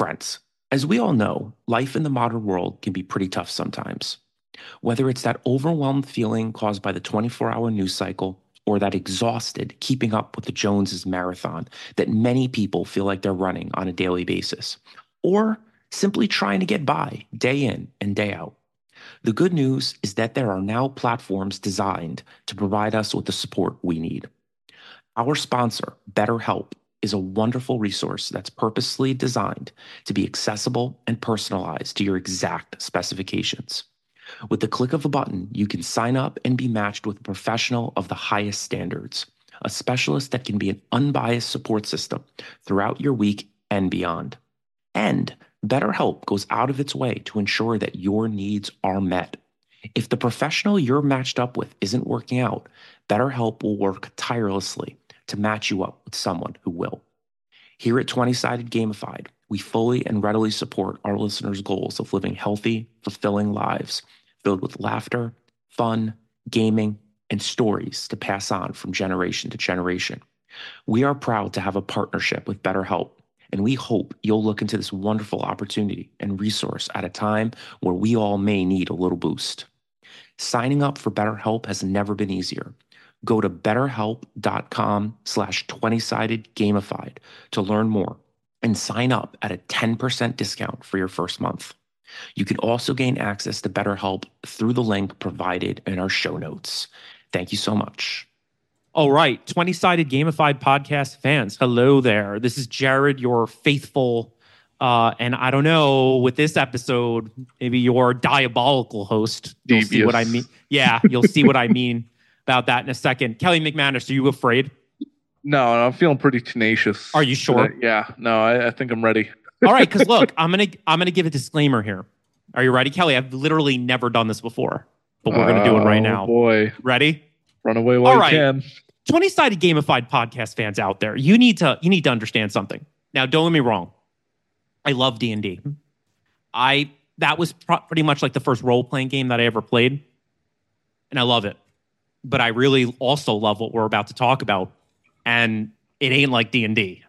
Friends, as we all know, life in the modern world can be pretty tough sometimes. Whether it's that overwhelmed feeling caused by the 24 hour news cycle or that exhausted keeping up with the Joneses marathon that many people feel like they're running on a daily basis, or simply trying to get by day in and day out. The good news is that there are now platforms designed to provide us with the support we need. Our sponsor, BetterHelp, is a wonderful resource that's purposely designed to be accessible and personalized to your exact specifications. With the click of a button, you can sign up and be matched with a professional of the highest standards, a specialist that can be an unbiased support system throughout your week and beyond. And BetterHelp goes out of its way to ensure that your needs are met. If the professional you're matched up with isn't working out, BetterHelp will work tirelessly to match you up with someone who will. Here at 20 Sided Gamified, we fully and readily support our listeners' goals of living healthy, fulfilling lives filled with laughter, fun, gaming, and stories to pass on from generation to generation. We are proud to have a partnership with BetterHelp, and we hope you'll look into this wonderful opportunity and resource at a time where we all may need a little boost. Signing up for BetterHelp has never been easier. Go to betterhelp.com slash 20-sided gamified to learn more and sign up at a 10% discount for your first month. You can also gain access to BetterHelp through the link provided in our show notes. Thank you so much. All right, 20 sided gamified podcast fans, hello there. This is Jared, your faithful, uh, and I don't know, with this episode, maybe your diabolical host. You'll see what I mean. Yeah, you'll see what I mean about that in a second. Kelly McManus, are you afraid? No, I'm feeling pretty tenacious. Are you sure? Today. Yeah, no, I, I think I'm ready. All right, because look, I'm gonna I'm gonna give a disclaimer here. Are you ready, Kelly? I've literally never done this before, but we're gonna do it right Oh, now. Boy, Ready? run away while All you right. can. 20 sided gamified podcast fans out there, you need to you need to understand something. Now, don't get me wrong. I love D&D. I that was pro- pretty much like the first role playing game that I ever played. And I love it. But I really also love what we're about to talk about and it ain't like D&D.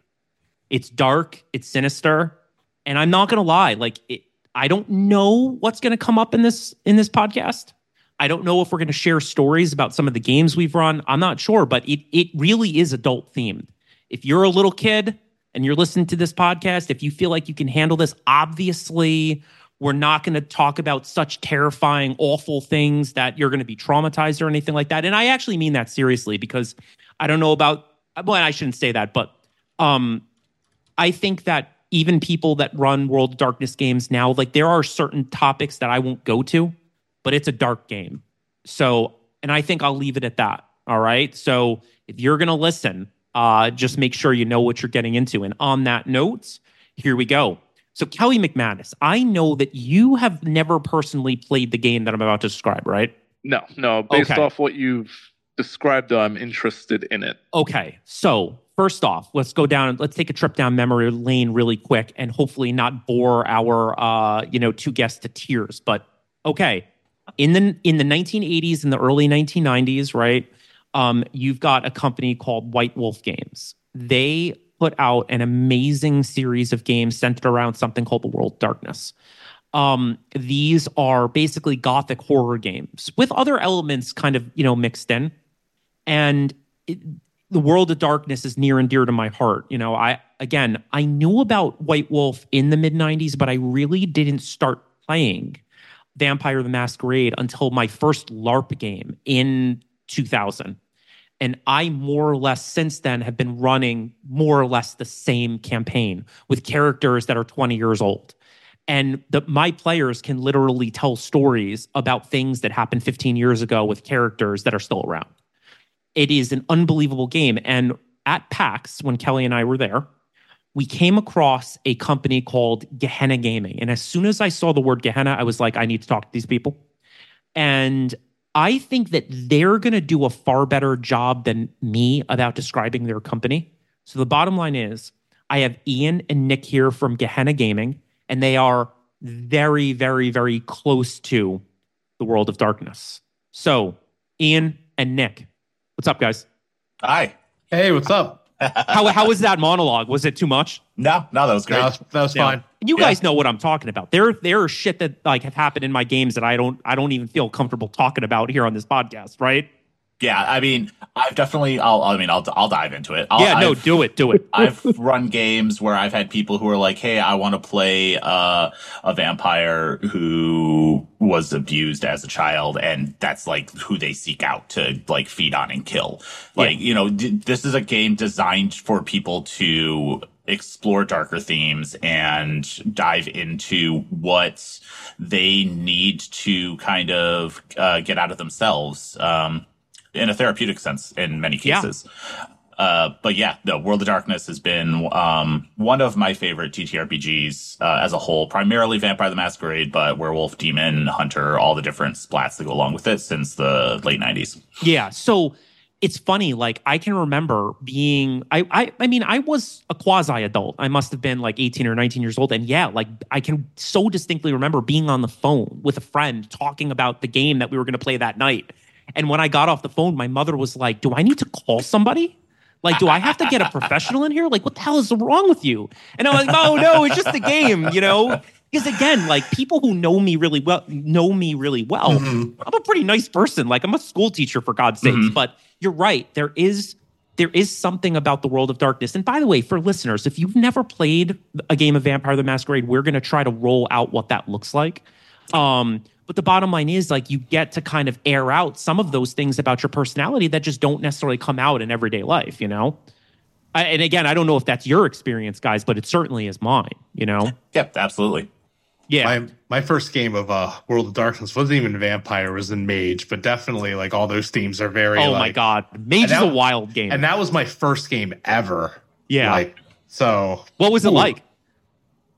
It's dark, it's sinister, and I'm not going to lie, like it, I don't know what's going to come up in this in this podcast. I don't know if we're going to share stories about some of the games we've run. I'm not sure, but it it really is adult themed. If you're a little kid and you're listening to this podcast, if you feel like you can handle this, obviously we're not going to talk about such terrifying, awful things that you're going to be traumatized or anything like that. And I actually mean that seriously because I don't know about well, I shouldn't say that, but um I think that even people that run World Darkness games now, like there are certain topics that I won't go to, but it's a dark game. So, and I think I'll leave it at that. All right. So if you're going to listen, uh, just make sure you know what you're getting into. And on that note, here we go. So, Kelly McManus, I know that you have never personally played the game that I'm about to describe, right? No, no. Based Okay. off what you've described, though, I'm interested in it. Okay. So, first off, let's go down let's take a trip down memory lane really quick and hopefully not bore our uh, you know, two guests to tears, but okay. In the in the 1980s and the early 1990s, right? Um, you've got a company called White Wolf Games. They put out an amazing series of games centered around something called the World Darkness. Um, these are basically gothic horror games with other elements kind of, you know, mixed in. And it, the world of darkness is near and dear to my heart. You know, I again, I knew about White Wolf in the mid 90s, but I really didn't start playing Vampire the Masquerade until my first LARP game in 2000. And I more or less since then have been running more or less the same campaign with characters that are 20 years old. And the, my players can literally tell stories about things that happened 15 years ago with characters that are still around. It is an unbelievable game. And at PAX when Kelly and I were there, we came across a company called Gehenna Gaming. And as soon as I saw the word Gehenna, I was like, I need to talk to these people. And I think that they're going to do a far better job than me about describing their company. So the bottom line is I have Ian and Nick here from Gehenna Gaming, and they are very, very, very close to the world of darkness. So, Ian and Nick, what's up, guys? Hi. Hey, what's up? how how was that monologue? Was it too much? No, no, that was great. No, that was Yeah. fine. You Yeah. guys know what I'm talking about. There there are shit that like have happened in my games that I don't I don't even feel comfortable talking about here on this podcast, right? Yeah, I mean, I've definitely. I'll. I mean, I'll. I'll dive into it. I'll, yeah, no, I've, do it, do it. I've run games where I've had people who are like, "Hey, I want to play uh, a vampire who was abused as a child," and that's like who they seek out to like feed on and kill. Like, you know, d- this is a game designed for people to explore darker themes and dive into what they need to kind of uh, get out of themselves um, in a therapeutic sense in many Yeah. cases. Uh, but yeah, the World of Darkness has been um, one of my favorite TTRPGs uh, as a whole. Primarily Vampire the Masquerade, but Werewolf, Demon, Hunter, all the different splats that go along with it since the late '90s. Yeah. So it's funny, like I can remember being I I I mean, I was a quasi adult. I must have been like 18 or 19 years old. And yeah, like I can so distinctly remember being on the phone with a friend talking about the game that we were gonna play that night. And when I got off the phone, my mother was like, Do I need to call somebody? Like, do I have to get a professional in here? Like, what the hell is wrong with you? And I'm like, oh no, it's just a game, you know? Because again, like people who know me really well know me really well. Mhm. I'm a pretty nice person. Like I'm a school teacher for God's sakes. Mhm. But you're right. There is there is something about the world of darkness. And by the way, for listeners, if you've never played a game of Vampire the Masquerade, we're going to try to roll out what that looks like. Um, but the bottom line is like you get to kind of air out some of those things about your personality that just don't necessarily come out in everyday life, you know? I, and again, I don't know if that's your experience, guys, but it certainly is mine, you know? Yep, absolutely. Yeah. My my first game of uh World of Darkness wasn't even Vampire, it was in Mage, but definitely like all those themes are very oh like, my God. Mage is a wild game. And that was my first game ever. yeah. Like so what was it Ooh. like?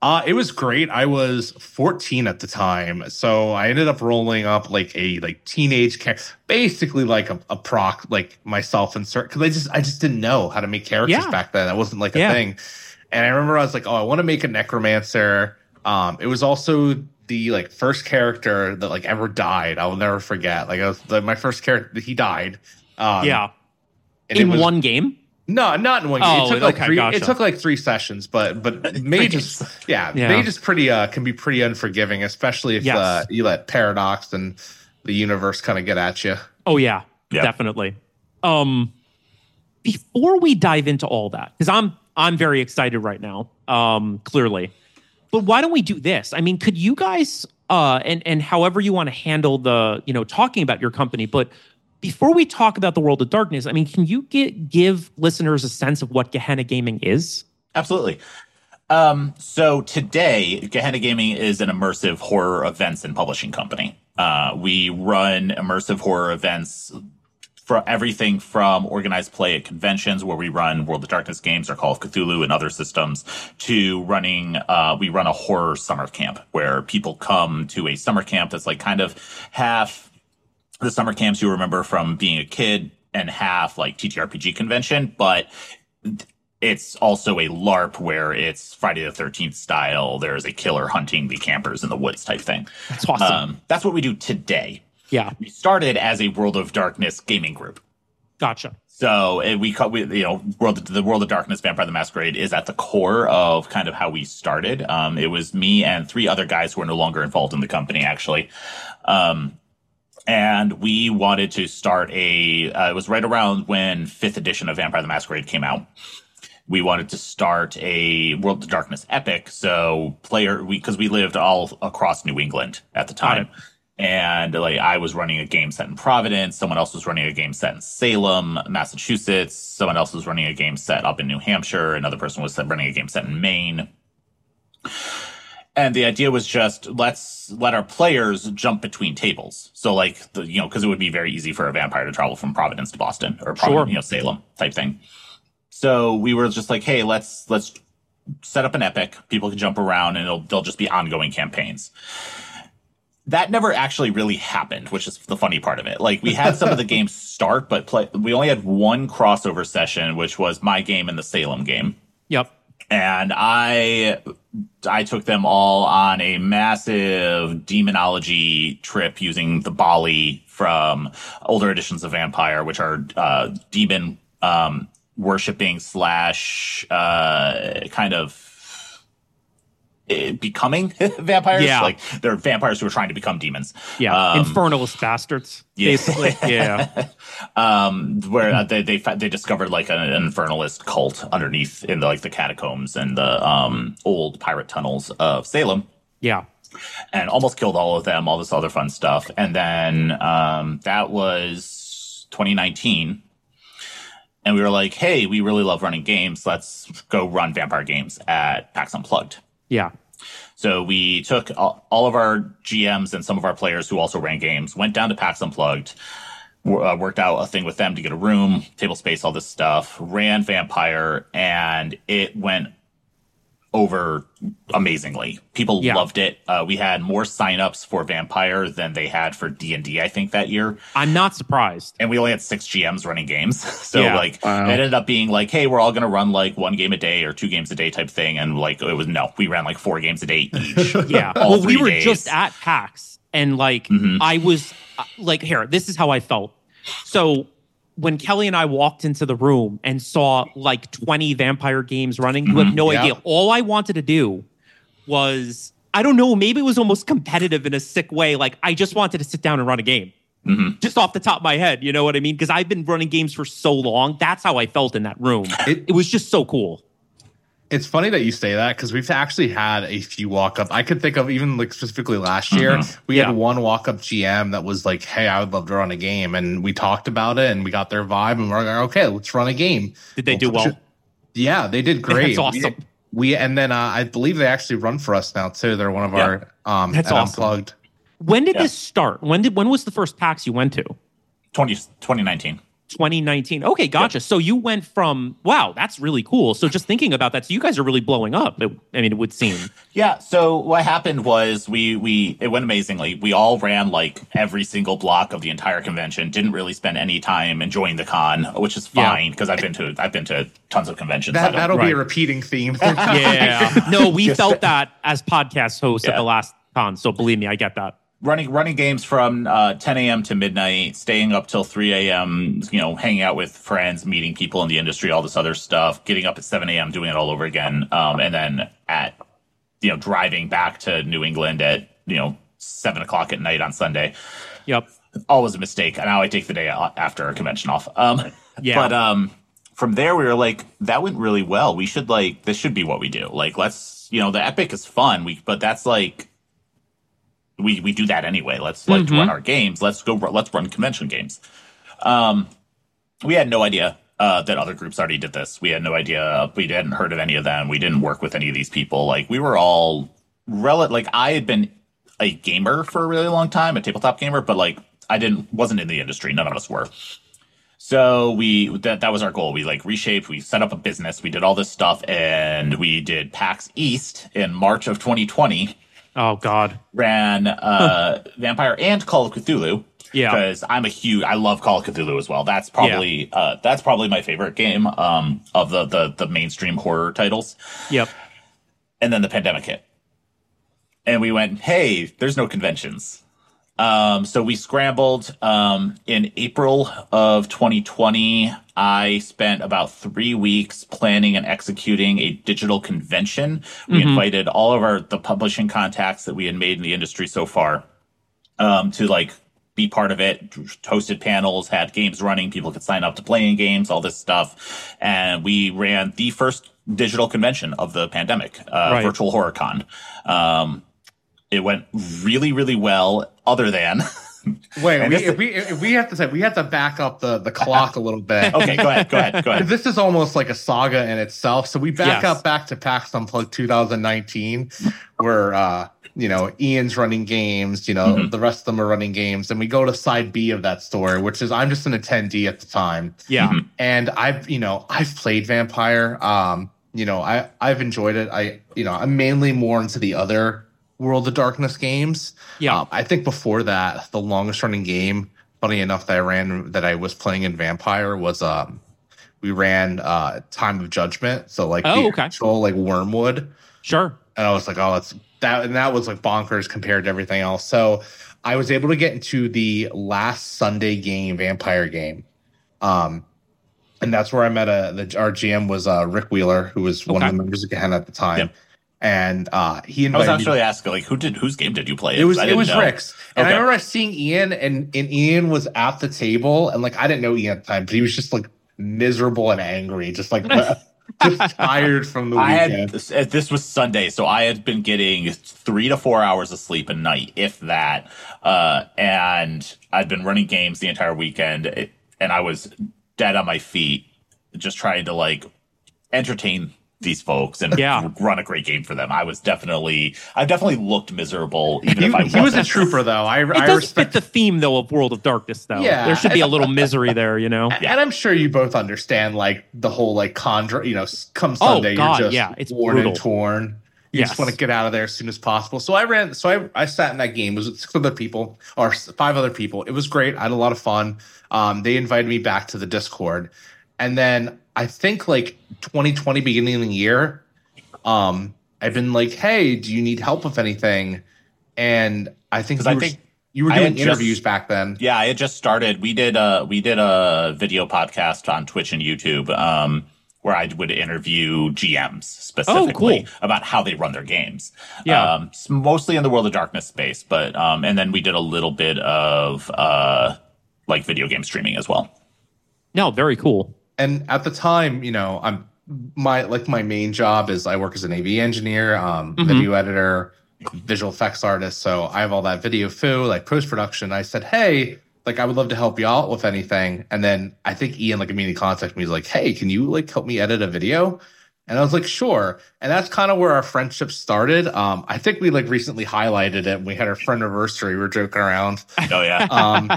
Uh, it was great. I was 14 at the time, so I ended up rolling up like a like teenage character, basically like a, a proc, like myself and because I just I just didn't know how to make characters Yeah. back then. That wasn't like a Yeah. thing. And I remember I was like, oh, I want to make a necromancer. Um, it was also the like first character that like ever died. I will never forget. Like I was the, my first character, he died. Um, yeah. and In was- one game? no, not in one. Oh, it took like okay, three. gotcha. It took like three sessions, but but Mage is yeah, Yeah. Mage is pretty uh can be pretty unforgiving, especially if Yes. uh, you let paradox and the universe kind of get at you. Oh yeah, Yeah. definitely. Um, before we dive into all that, because I'm I'm very excited right now. Um, clearly, but why don't we do this? I mean, could you guys uh and and however you want to handle the you know talking about your company, but before we talk about the world of darkness, I mean, can you get, give listeners a sense of what Gehenna Gaming is? Absolutely. Um, so today, Gehenna Gaming is an immersive horror events and publishing company. Uh, we run immersive horror events for everything from organized play at conventions where we run World of Darkness games or Call of Cthulhu and other systems to running, uh, we run a horror summer camp where people come to a summer camp that's like kind of half the summer camps you remember from being a kid and half like TTRPG convention, but it's also a LARP where it's Friday the 13th style. There's a killer hunting the campers in the woods type thing. That's awesome. Um, that's what we do today. Yeah, We started as a World of Darkness gaming group. gotcha. So we call we, you know world the world of darkness vampire the masquerade is at the core of kind of how we started. Um, it was me and three other guys who are no longer involved in the company actually. Um, and we wanted to start a. Uh, it was right around when fifth edition of Vampire the Masquerade came out. We wanted to start a World of Darkness epic, so player we because we lived all across New England at the time, and like I was running a game set in Providence, someone else was running a game set in Salem, Massachusetts, someone else was running a game set up in New Hampshire, another person was running a game set in Maine. And the idea was just let's let our players jump between tables. So like the you know because it would be very easy for a vampire to travel from Providence to Boston or Providence, Sure. you know Salem type thing. So we were just like, hey, let's let's set up an epic. People can jump around, and it'll they'll just be ongoing campaigns. That never actually really happened, which is the funny part of it. Like we had some of the games start, but play, we only had one crossover session, which was my game and the Salem game Yep. and I I took them all on a massive demonology trip using the Baali from older editions of Vampire, which are uh, demon um, worshipping slash uh, kind of becoming vampires. Yeah. like they're vampires who are trying to become demons. Yeah. Um, Infernalist bastards. yeah. Basically. Yeah. um, where uh, they they they discovered like an, an infernalist cult underneath in the like the catacombs and the um old pirate tunnels of Salem. Yeah. and almost killed all of them, all this other fun stuff. And then um, that was 2019. And we were like, hey, we really love running games. Let's go run Vampire Games at PAX Unplugged. Yeah. So we took all of our GMs and some of our players who also ran games, went down to PAX Unplugged, uh, worked out a thing with them to get a room, table space, all this stuff, ran Vampire, and it went over amazingly. People Yeah. loved it. Uh, we had more signups for Vampire than they had for D and D, I think, that year. I'm not surprised. And we only had six GMs running games, so Yeah. like Wow. it ended up being like, hey, we're all gonna run like one game a day or two games a day type thing, and like it was no, we ran like four games a day each. Yeah. All well, we were days. just at PAX and like Mhm. I was uh, like, here, this is how I felt. So when Kelly and I walked into the room and saw like 20 vampire games running, you have Mhm. no Yeah. idea. All I wanted to do was, I don't know, maybe it was almost competitive in a sick way. Like I just wanted to sit down and run a game. Mhm. Just off the top of my head, you know what I mean? Because I've been running games for so long. That's how I felt in that room. It- It was just so cool. It's funny that you say that because we've actually had a few walk up. I could think of even like specifically last year, Mhm. we Yeah. had one walk up GM that was like, "Hey, I would love to run a game," and we talked about it and we got their vibe, and we're like, "Okay, let's run a game." Did they do We'll well? push it- Yeah, they did great. That's awesome. We, and then uh, I believe they actually run for us now too. They're one of Yeah. our um That's awesome. unplugged. When did Yeah. this start? When did when was the first PAX you went to? 20, 2019. 2019. Okay, gotcha. So you went from wow, that's really cool. So just thinking about that, so you guys are really blowing up. It, I mean, it would seem. Yeah. So what happened was we we it went amazingly. We all ran like every single block of the entire convention. Didn't really spend any time enjoying the con, which is fine because I've been to I've been to tons of conventions. That, that'll be a repeating theme. Yeah. no, we Just- felt that as podcast hosts at the last con. So believe me, I get that. Running running games from uh, 10 a.m. to midnight, staying up till 3 a.m. You know, hanging out with friends, meeting people in the industry, all this other stuff. Getting up at 7 a.m. doing it all over again, um, and then at you know driving back to New England at you know seven o'clock at night on Sunday. Yep. Always a mistake. And now I take the day after a convention off. Um, Yeah. But um, from there we were like, that went really well. We should like this should be what we do. Like let's you know the epic is fun. We but that's like we we do that anyway. Let's like Mhm. run our games. Let's go. Let's run convention games. Um, we had no idea uh, that other groups already did this. We had no idea. We hadn't heard of any of them. We didn't work with any of these people. Like we were all rel. Like I had been a gamer for a really long time, a tabletop gamer, but like I didn't wasn't in the industry. None of us were. So we that that was our goal. We like reshaped. We set up a business. We did all this stuff, and we did PAX East in March of 2020 Oh God. ran uh, Vampire and Call of Cthulhu. Yeah. Because I'm a huge, I love Call of Cthulhu as well. That's probably uh, that's probably my favorite game um, of the, the the mainstream horror titles. Yep. And then the pandemic hit, and we went, "Hey, there's no conventions." Um, so we scrambled. Um, in April of 2020, I spent about three weeks planning and executing a digital convention. We Mhm. invited all of our the publishing contacts that we had made in the industry so far um, to like be part of it. Hosted panels, had games running. People could sign up to play in games, all this stuff, and we ran the first digital convention of the pandemic, uh, Right. Virtual Horror Con. Um, it went really, really well, other than Wait, we, if we if we have to say we have to back up the the clock a little bit. Okay, go ahead. Go ahead. Go 'Cause ahead. This is almost like a saga in itself. So we back Yes. up back to PAX Unplugged 2019, where uh, you know Ian's running games, you know Mhm. the rest of them are running games, and we go to side B of that story, which is I'm just an attendee at the time, Yeah. Mhm. and I've you know I've played Vampire, um, you know I I've enjoyed it. I you know I'm mainly more into the other World of Darkness games. Yeah. Um, I think before that, the longest running game, funny enough, that I ran that I was playing in Vampire was um we ran uh Time of Judgment. So like Oh, the okay. actual like Wormwood. Sure. And I was like, oh, that's that and that was like bonkers compared to everything else. So I was able to get into the last Sunday game, Vampire game. Um and that's where I met a the our GM was uh Rick Wheeler, who was one of the members of Gehenna at the time. Yep. And uh he I was invited me actually asking, like, who did whose game did you play? it was it was know. Rick's, and Okay. I remember seeing Ian, and and Ian was at the table, and like I didn't know Ian at the time, but he was just like miserable and angry, just like just tired from the I had weekend. this, uh, was Sunday, so I had been getting three to four hours of sleep a night, if that. Uh, and I'd been running games the entire weekend, and I was dead on my feet, just trying to like entertain these folks and Yeah. run a great game for them. I was definitely, I definitely looked miserable, even He, if I he was a wasn't. trooper, though. I, It I does respect fit the theme though of World of Darkness though. Yeah. There should be a little misery there, you know. And I'm sure you both understand, like the whole like conjure. You know, s- come Oh, Sunday, God, you're just yeah, it's worn brutal. and torn. You Yes. just want to get out of there as soon as possible. So I ran. So I I sat in that game. It was with six other people or five other people. It was great. I had a lot of fun. Um, they invited me back to the Discord, and then I think like 2020, beginning of the year, um, I've been like, hey, do you need help with anything? And I think you I were, think you were doing had just- interviews back then. Yeah, I had just started. We did a we did a video podcast on Twitch and YouTube um, where I would interview GMs specifically cool. about how they run their games. Yeah. um, mostly in the World of Darkness space, but um, and then we did a little bit of uh, like video game streaming as well. No, very cool. And at the time, you know, I'm my like my main job is I work as an AV engineer, um, Mhm. video editor, visual effects artist. So I have all that video foo, like post production. I said, hey, like I would love to help you out with anything. And then I think Ian like immediately contacted me. He's like, hey, can you like help me edit a video? And I was like, sure. And that's kind of where our friendship started. Um, I think we like recently highlighted it. We had our friend anniversary. We were joking around. Oh yeah, Um,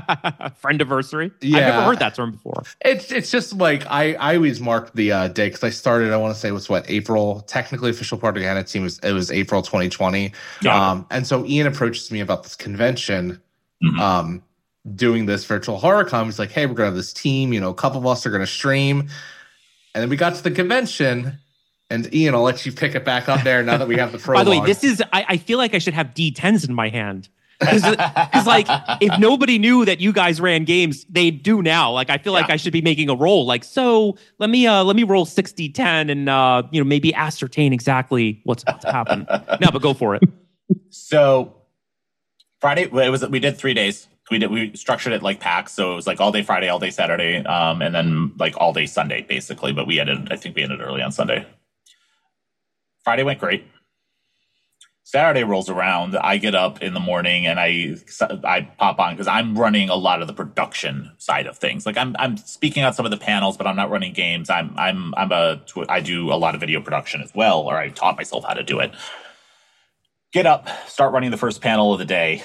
Friend anniversary. I've yeah. never heard that term before. It's it's just like I I always mark the uh, day because I started. I want to say it was what April. Technically, official part of the Gehenna team was it was April 2020. Yeah. Um, and so Ian approaches me about this convention, Mhm. um, doing this virtual horror con. He's like, "Hey, we're gonna have this team. You know, a couple of us are gonna stream." And then we got to the convention, and Ian, I'll let you pick it back up there now that we have the pro. By the way, this is I, I feel like I should have D10s in my hand. Because like if nobody knew that you guys ran games, they do now. Like I feel like I should be making a roll. Like so, let me uh let me roll 60 10 and uh you know maybe ascertain exactly what's about to happen. no, but go for it. So Friday, it was we did three days. We did we structured it like PAX, so it was like all day Friday, all day Saturday, um, and then like all day Sunday, basically. But we ended, I think we ended early on Sunday. Friday went great. Saturday rolls around. I get up in the morning and I I pop on because I'm running a lot of the production side of things. Like I'm I'm speaking on some of the panels, but I'm not running games. I'm I'm I'm a I do a lot of video production as well, or I taught myself how to do it get up, start running the first panel of the day,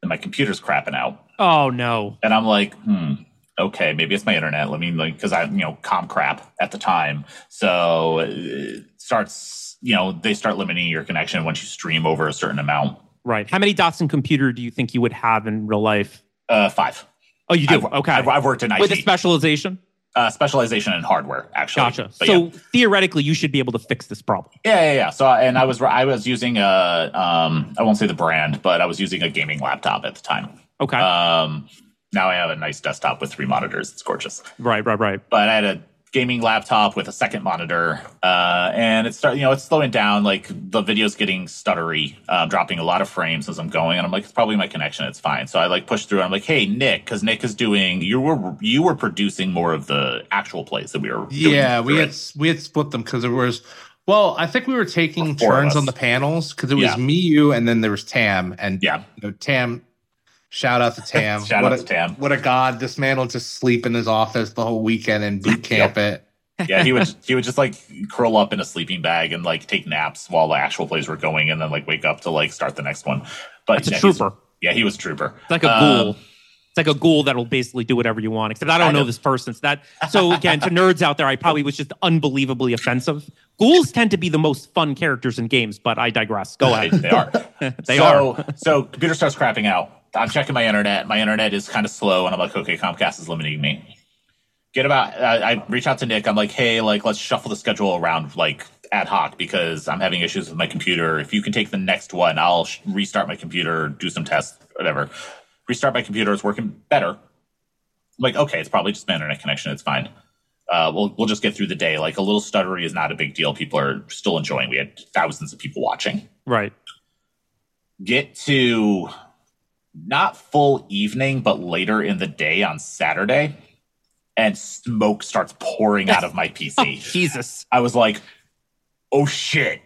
and my computer's crapping out. Oh no. And I'm like, hmm, okay, maybe it's my internet. Let me like, because I, you know, com crap at the time. So it starts, you know, they start limiting your connection once you stream over a certain amount. Right. How many dots in computer do you think you would have in real life? Uh, five. Oh, you do. I've, okay. I've, I've worked in IT, With a specialization. uh, specialization in hardware, actually. Gotcha. But so yeah. theoretically, you should be able to fix this problem. Yeah, yeah, yeah. So, and I was I was using a um I won't say the brand, but I was using a gaming laptop at the time. Okay. Um, now I have a nice desktop with three monitors. It's gorgeous. right. Right. Right. But I had a gaming laptop with a second monitor, uh, and it's start you know it's slowing down. Like the video's getting stuttery, um, dropping a lot of frames as I'm going, and I'm like, it's probably my connection. It's fine. So I like push through. I'm like, hey Nick, because Nick is doing you were you were producing more of the actual plays that we were. doing Yeah, we had it. we had split them because there was. Well, I think we were taking turns on the panels because it was Yeah. me, you, and then there was Tam, and Yeah. you know, Tam. Shout out to Tam. Shout what out a, to Tam. What a god! This man will just sleep in his office the whole weekend and boot camp it. yeah, he would he would just like curl up in a sleeping bag and like take naps while the actual plays were going, and then like wake up to like start the next one. But It's a yeah, he's- trooper. Yeah, he was a trooper. It's like a Um, ghoul. It's like a ghoul that'll basically do whatever you want. Except I don't I know know. this person. So that so again to nerds out there, I probably was just unbelievably offensive. Ghouls tend to be the most fun characters in games, but I digress. Go ahead. they are. They so, are. so computer starts crapping out. I'm checking my internet. My internet is kind of slow, and I'm like, okay, Comcast is limiting me. Get about. I I reach out to Nick. I'm like, hey, like, let's shuffle the schedule around like ad hoc because I'm having issues with my computer. If you can take the next one, I'll sh- restart my computer, do some tests, whatever. Restart my computer. It's working better. I'm like, okay, it's probably just my internet connection. It's fine. Uh, we'll we'll just get through the day. Like a little stuttery is not a big deal. People are still enjoying. We had thousands of people watching Right. get to not full evening, but later in the day on Saturday, and smoke starts pouring out of my Oh, PC. Jesus. I was like, oh shit.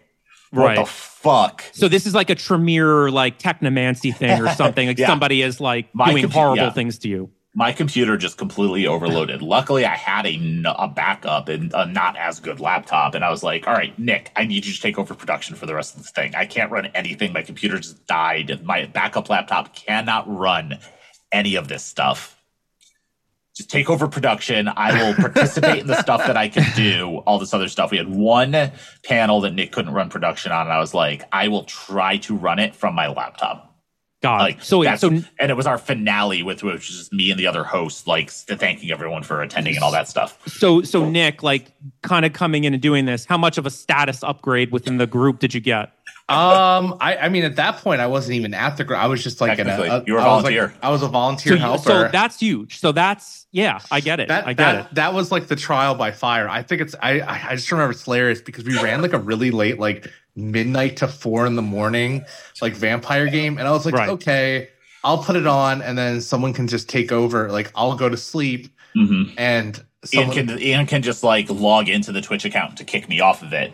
What Right. the fuck? So this is like a Tremere like technomancy thing or something. Like Yeah. somebody is like My doing compu- horrible yeah. things to you. My computer just completely overloaded. Luckily, I had a, a backup and a not as good laptop. And I was like, all right, Nick, I need you to take over production for the rest of this thing. I can't run anything. My computer just died. My backup laptop cannot run any of this stuff. Just take over production. I will participate in the stuff that I can do, all this other stuff. We had one panel that Nick couldn't run production on. And I was like, I will try to run it from my laptop. God. Like so yeah, so and it was our finale with which was just me and the other hosts, like thanking everyone for attending and all that stuff. so so Nick, like kind of coming in and doing this, how much of a status upgrade within the group did you get? Um, I, I mean, at that point, I wasn't even at the. gr- I was just like an, Technically, a, you were a I was like- volunteer. I was a volunteer So, you- helper. so that's huge. So that's yeah, I get it. that I get that, it. that was like the trial by fire. I think it's I I I just remember it's hilarious because we ran like a really late like midnight to four in the morning like vampire game, and I was like, Right. okay, I'll put it on, and then someone can just take over. Like I'll go to sleep, Mm-hmm. and Ian someone, can Ian can just like log into the Twitch account to kick me off of it,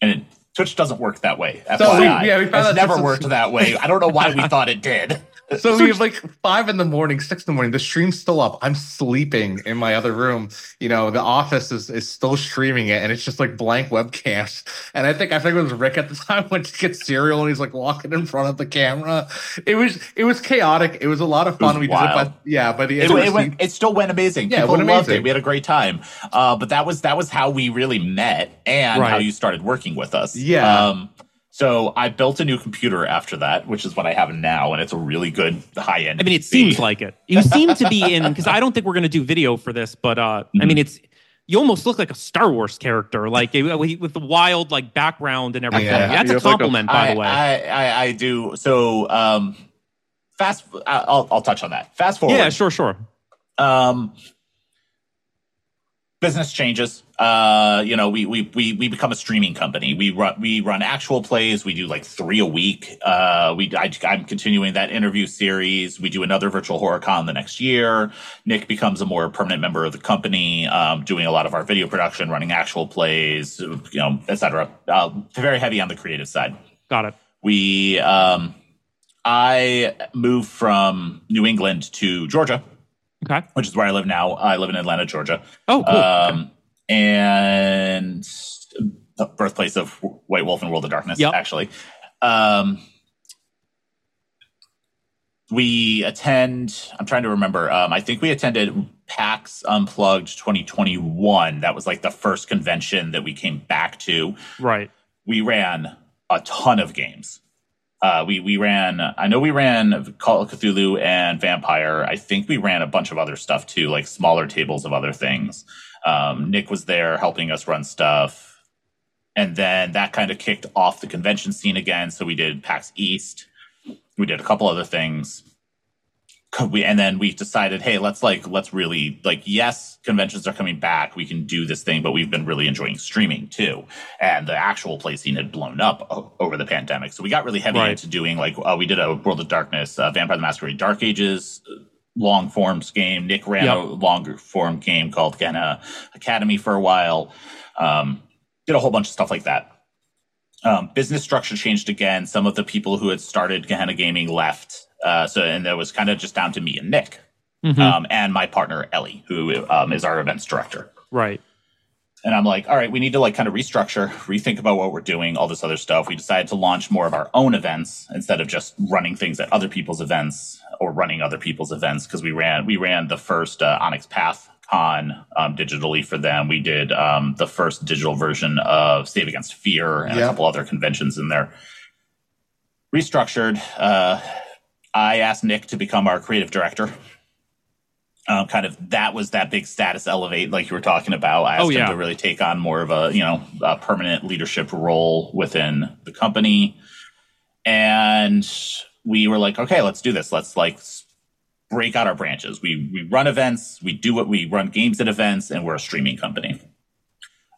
and it, Twitch doesn't work that way. So we- yeah, we found it's out never worked that way. I don't know why we thought it did. so we have like five in the morning, six in the morning. The stream's still up. I'm sleeping in my other room. You know, the office is, is still streaming it, and it's just like blank webcams. And I think I think it was Rick at the time went to get cereal, and he's like walking in front of the camera. It was it was chaotic. It was a lot of fun. we did it, but yeah, But the It, it went. It still went amazing. Yeah, it People went loved amazing. it. We had a great time. Uh, but that was that was how we really met and how you started working with us. Yeah. Um, so I built a new computer after that, which is what I have now, and it's a really good high end. I mean, it seems like it. You seem to be in because I don't think we're going to do video for this, but uh, I Mm-hmm. mean, it's you almost look like a Star Wars character, like eh, with the wild like background and everything. Yeah. That's a have like a- compliment, by I, the way. I, I, I do. So um, fast. I'll, I'll touch on that. Fast forward. yeah, sure, sure. um business changes uh you know we we we we become a streaming company we run we run actual plays we do like three a week uh we I, i'm continuing that interview series we do another virtual horror con the next year nick becomes a more permanent member of the company um doing a lot of our video production running actual plays you know etc uh, very heavy on the creative side Got it. we um i moved from new england to georgia Okay. which is where I live now. I live in Atlanta, Georgia, Oh, cool. um, and the birthplace of White Wolf and World of Darkness. Yep. Actually, um, we attend. I'm trying to remember. Um, I think we attended PAX Unplugged 2021. That was like the first convention that we came back to right. we ran a ton of games. Uh, we we ran. I know we ran Call of Cthulhu and Vampire. I think we ran a bunch of other stuff too, like smaller tables of other things. Um, Nick was there helping us run stuff, and then that kind of kicked off the convention scene again. So we did PAX East. We did a couple other things. We and then we decided, hey, let's like let's really like yes, conventions are coming back. We can do this thing, but we've been really enjoying streaming too. And the actual play scene had blown up o- over the pandemic, so we got really heavy Right. into doing like uh, we did a World of Darkness, uh, Vampire the Masquerade, Dark Ages. Long forms game. Nick ran Yep. a longer form game called Gehenna Academy for a while. Um, did a whole bunch of stuff like that. Um, business structure changed again. Some of the people who had started Gehenna Gaming left. Uh, so, and that was kind of just down to me and Nick, Mhm. um, and my partner Ellie, who um, is our events director. right. And I'm like, all right, we need to like kind of restructure, rethink about what we're doing, all this other stuff. We decided to launch more of our own events instead of just running things at other people's events or running other people's events because we ran we ran the first uh, Onyx Path Con um, digitally for them. We did um, the first digital version of Save Against Fear and a couple other conventions in there. Restructured. Uh, I asked Nick to become our creative director. Um, kind of that was that big status elevate, like you were talking about. I asked Oh, yeah. him to really take on more of a you know a permanent leadership role within the company, and we were like, okay, let's do this. Let's like break out our branches. We we run events, we do what we run games at events, and we're a streaming company.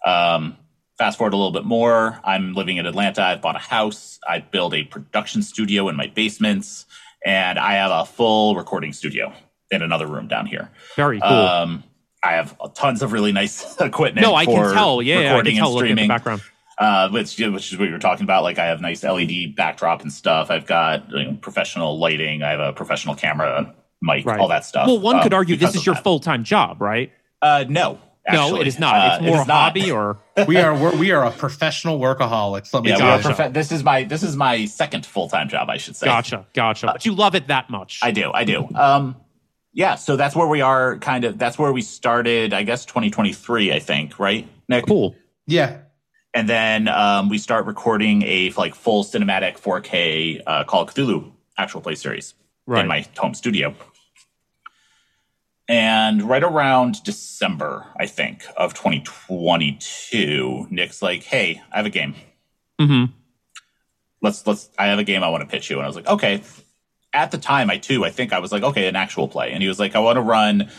Um, fast forward a little bit more. I'm living in Atlanta. I've bought a house. I built a production studio in my basement, and I have a full recording studio in another room down here. Very cool. Um, I have tons of really nice equipment. no, I can tell. Yeah, yeah, I can recording and tell looking at the background. Uh, which which is what you were talking about. Like I have nice LED backdrop and stuff. I've got you know, professional lighting. I have a professional camera, mic, Right. all that stuff. Well, one um, could argue this is your full time job, right? Uh, no, no, it is not. Uh, it's more it a not. hobby or we are we're, we are a professional workaholics. Let me Yeah, tell we're you. Gotcha. profe- this is my this is my second full time job, I should say. gotcha, gotcha. But you love it that much. I do, I do. Um, yeah, so that's where we are. Kind of, that's where we started. I guess 2023. I think, right, Nick? cool. Yeah, And then um, we start recording a like full cinematic 4K uh, Call of Cthulhu actual play series Right. in my home studio. And right around December, I think, of 2022, Nick's like, "Hey, I have a game. hmm Let's let's. I have a game I want to pitch you." And I was like, "Okay." At the time, I too, I think I was like, "Okay, an actual play." And he was like, "I want to run."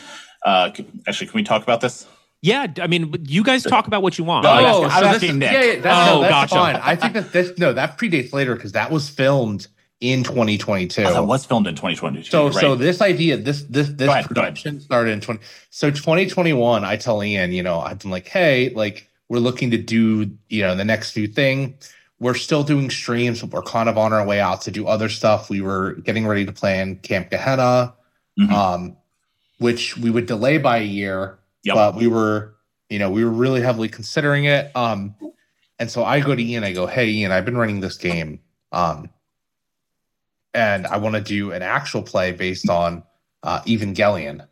Uh, actually, can we talk about this? Yeah, I mean, you guys talk about what you want. No, Like, I'm oh, asking- so I'm asking Nick. yeah, yeah, that's, Oh, no, that's gotcha. fine. I think that this no, that predates later because that was filmed in 2022. Oh, that was filmed in 2022. So right? so this idea, this this this Go ahead, go ahead. production started in 20. So 2021, I tell Ian, you know, I'm like, hey, like we're looking to do, you know, the next new thing. We're still doing streams, but we're kind of on our way out to do other stuff. We were getting ready to plan Camp Gehenna, Mhm. um, which we would delay by a year, Yep. but we were, you know, we were really heavily considering it. Um, and so I go to Ian, I go, hey, Ian, I've been running this game. Um, and I want to do an actual play based on uh, Evangelion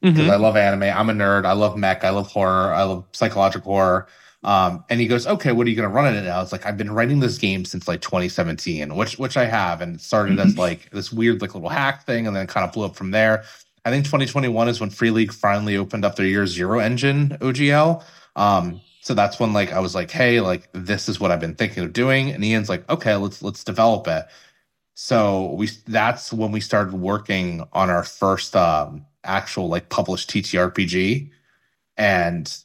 because Mhm. I love anime. I'm a nerd. I love mech. I love horror. I love psychological horror. Um, and he goes, "Okay, what are you going to run it in?" I was like, "I've been writing this game since like 2017, which which I have, and it started as like this weird like little hack thing, and then kind of blew up from there. I think 2021 is when Free League finally opened up their year zero engine OGL. Um, so that's when like I was like, "Hey, like this is what I've been thinking of doing," and Ian's like, "Okay, let's let's develop it." So we that's when we started working on our first um actual like published TTRPG and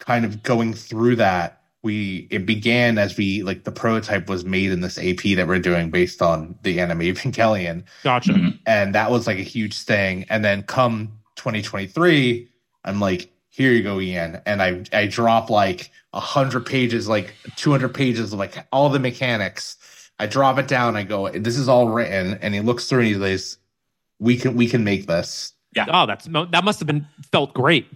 kind of going through that we it began as we like the prototype was made in this AP that we're doing based on the anime Evangelion Gotcha. Mhm. and that was like a huge thing and then come 2023 I'm like here you go Ian and I I drop like a hundred pages like 200 pages of like all the mechanics I drop it down I go this is all written and he looks through and he says we can we can make this Yeah. Oh, that's that must have been felt great.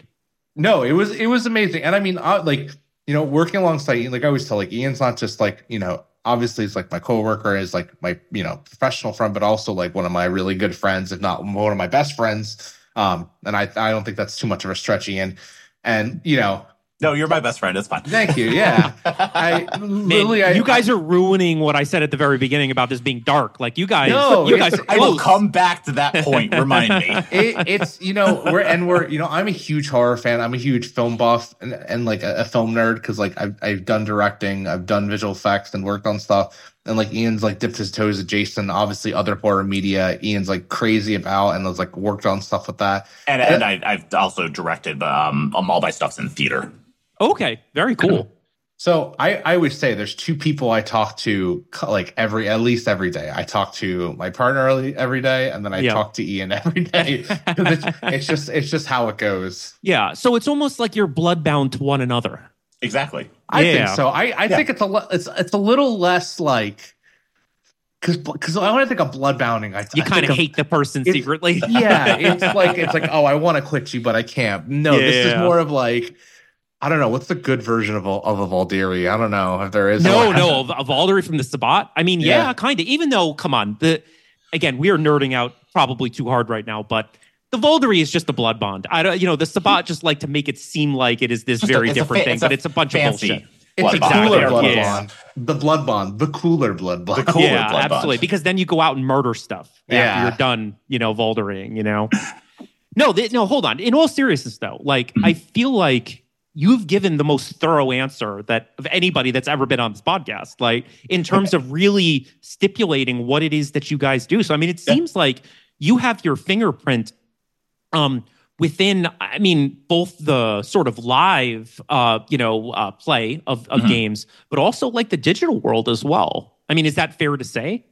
no, it was it was amazing, and I mean, I, like you know, working alongside like I always tell, like Ian's not just like you know, obviously it's like my coworker is like my you know professional friend, but also like one of my really good friends, if not one of my best friends. Um, and I I don't think that's too much of a stretch, Ian. And you know, No, you're my best friend. It's fine. thank you. Yeah, I Man, literally, I, you guys are ruining what I said at the very beginning about this being dark. Like you guys, No, you guys I will come back to that point. Remind me. it, it's you know we're and we're you know I'm a huge horror fan. I'm a huge film buff and, and like a, a film nerd because like I've I've done directing, I've done visual effects and worked on stuff. And like Ian's like dipped his toes at Jason. obviously other horror media. Ian's like crazy about and has like worked on stuff with that. And, and I, I've also directed um, all my stuff's in theater. Okay, very cool. So I, I always say there's two people I talk to like every at least every day. I talk to my partner every day, and then I Yeah. talk to Ian every day. it's, it's just it's just how it goes. Yeah, so it's almost like you're bloodbound to one another. Exactly. I Yeah. think so. I, I think it's a it's it's a little less like because because I want to think of bloodbounding. I You I kind of hate the person secretly. yeah, it's like it's like oh, I want to quit you, but I can't. No, this is more of like I don't know what's the good version of a, of a Vaulderie. I don't know if there is. No, one. no, of Aldery from the Sabbat. I mean, yeah, Yeah. kind of. Even though, come on, the again, we are nerding out probably too hard right now, but the Vaulderie is just the blood bond. I don't, you know, the Sabbat just like to make it seem like it is this Just very a different fa- thing, but it's a bunch of bullshit. It's a bond. cooler blood Yeah. bond. The blood bond, the cooler blood bond. The cooler yeah, blood bond. absolutely. Because then you go out and murder stuff. after Yeah. you're done. You know, Voldering. You know. no, no. Hold on. In all seriousness, though, like Mm-hmm. I feel like you've given the most thorough answer that of anybody that's ever been on this podcast. Like in terms of really stipulating what it is that you guys do. So I mean, it Yeah. seems like you have your fingerprint. Um, within i mean both the sort of live uh you know uh play of, of Mhm. games but also like the digital world as well i mean is that fair to say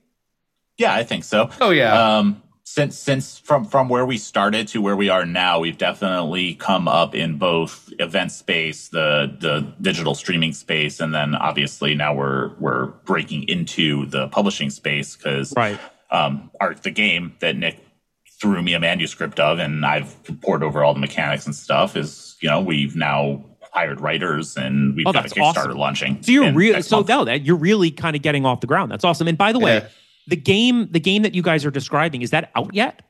Yeah, I think so. Oh yeah. Um, since since from from where we started to where we are now, we've definitely come up in both event space, the the digital streaming space, and then obviously now we're we're breaking into the publishing space because right um, our the game that Nick threw me a manuscript of, and I've poured over all the mechanics and stuff. Is you know we've now hired writers and we've Oh, got a that's Kickstarter awesome. launching. so you're really so month. no that you're really kind of getting off the ground that's awesome and by the way Yeah. The game the game that you guys are describing is that out yet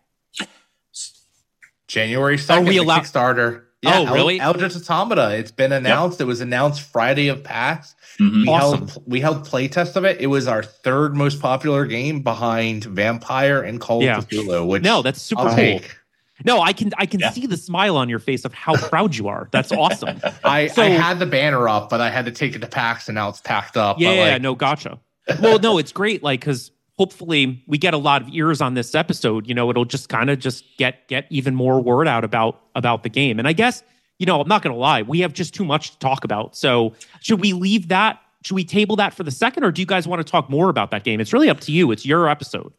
January second. we the allowed- Kickstarter. Oh, really? Eldritch Automata. It's been announced. It was announced Friday of PAX. Mhm. We Awesome. held we held playtest of it. It was our third most popular game behind Vampire and Call Yeah. of Cthulhu. Which no that's super I'll cool take. no i can i can Yeah. see the smile on your face of how proud you are that's awesome I, So- I had the banner up, but I had to take it to PAX, and now it's packed up. But, Yeah, like, no, gotcha. Well, no, it's great, like because hopefully we get a lot of ears on this episode. You know, it'll just kind of just get get even more word out about about the game. And I guess you know, I'm not gonna lie, we have just too much to talk about. So should we leave that? Should we table that for the second, or do you guys want to talk more about that game? It's really up to you. It's your episode.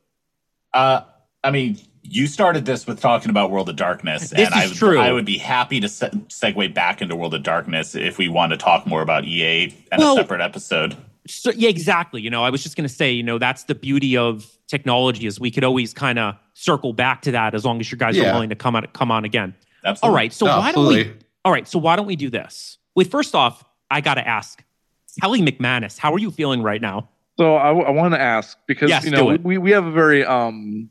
Uh, I mean, you started this with talking about World of Darkness, This and I is would, true. I would be happy to se- segue back into World of Darkness if we want to talk more about EA and Well- a separate episode. So yeah, exactly. You know, I was just gonna say, you know, that's the beauty of technology is we could always kind of circle back to that as long as you guys are willing to come on come on again. Absolutely. All right. So no, why don't we. All right, so why don't we do this? Wait, first off, I got to ask, Kelly McManus, how are you feeling right now? So I, want to ask because Yes, you know we, we have a very um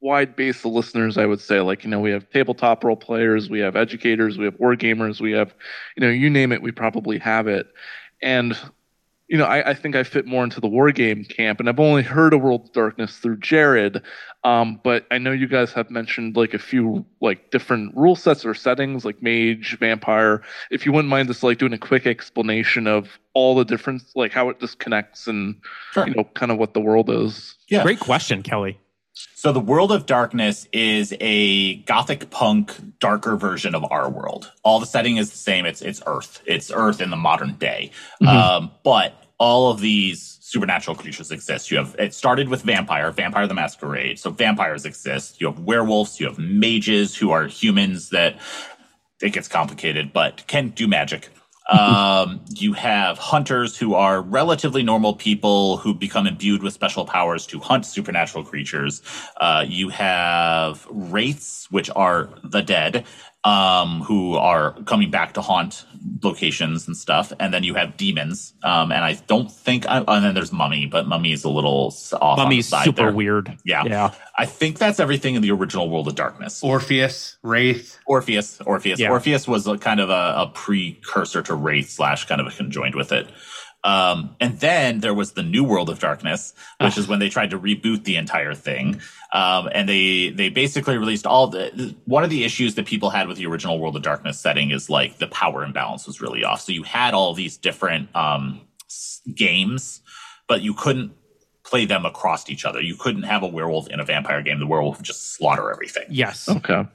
wide base of listeners. I would say like you know we have tabletop role players, we have educators, we have war gamers, we have you know you name it, we probably have it. And you know I, I think I fit more into the war game camp, and I've only heard of World of Darkness through Jared. Um, but I know you guys have mentioned like a few like different rule sets or settings like mage, vampire. If you wouldn't mind just like doing a quick explanation of all the different like how it disconnects and Sure. you know kind of what the world is. Yeah. Great question, Kelly. So the World of Darkness is a gothic punk darker version of our world. All the setting is the same. It's it's Earth. It's Earth in the modern day. Mhm. Um, but all of these supernatural creatures exist. You have it started with vampire, Vampire the Masquerade. So vampires exist. You have werewolves. You have mages who are humans that it gets complicated, but can do magic. Um, you have hunters who are relatively normal people who become imbued with special powers to hunt supernatural creatures. Uh, you have wraiths, which are the dead, um, who are coming back to haunt locations and stuff. And then you have demons. Um, and I don't think, I, and then there's mummy, but mummy is a little s- off. on the Mummy's side super there. weird. Yeah. Yeah. I think that's everything in the original World of Darkness. Orpheus, Wraith. Orpheus. Orpheus. Yeah. Orpheus was a, kind of a, a precursor to Wraith slash kind of a conjoined with it. Um, and then there was the New World of Darkness, which is when they tried to reboot the entire thing. Um, and they they basically released all the one of the issues that people had with the original World of Darkness setting is like the power imbalance was really off. So you had all these different um, games, but you couldn't play them across each other. You couldn't have a werewolf in a vampire game. The werewolf would just slaughter everything Yes. Okay.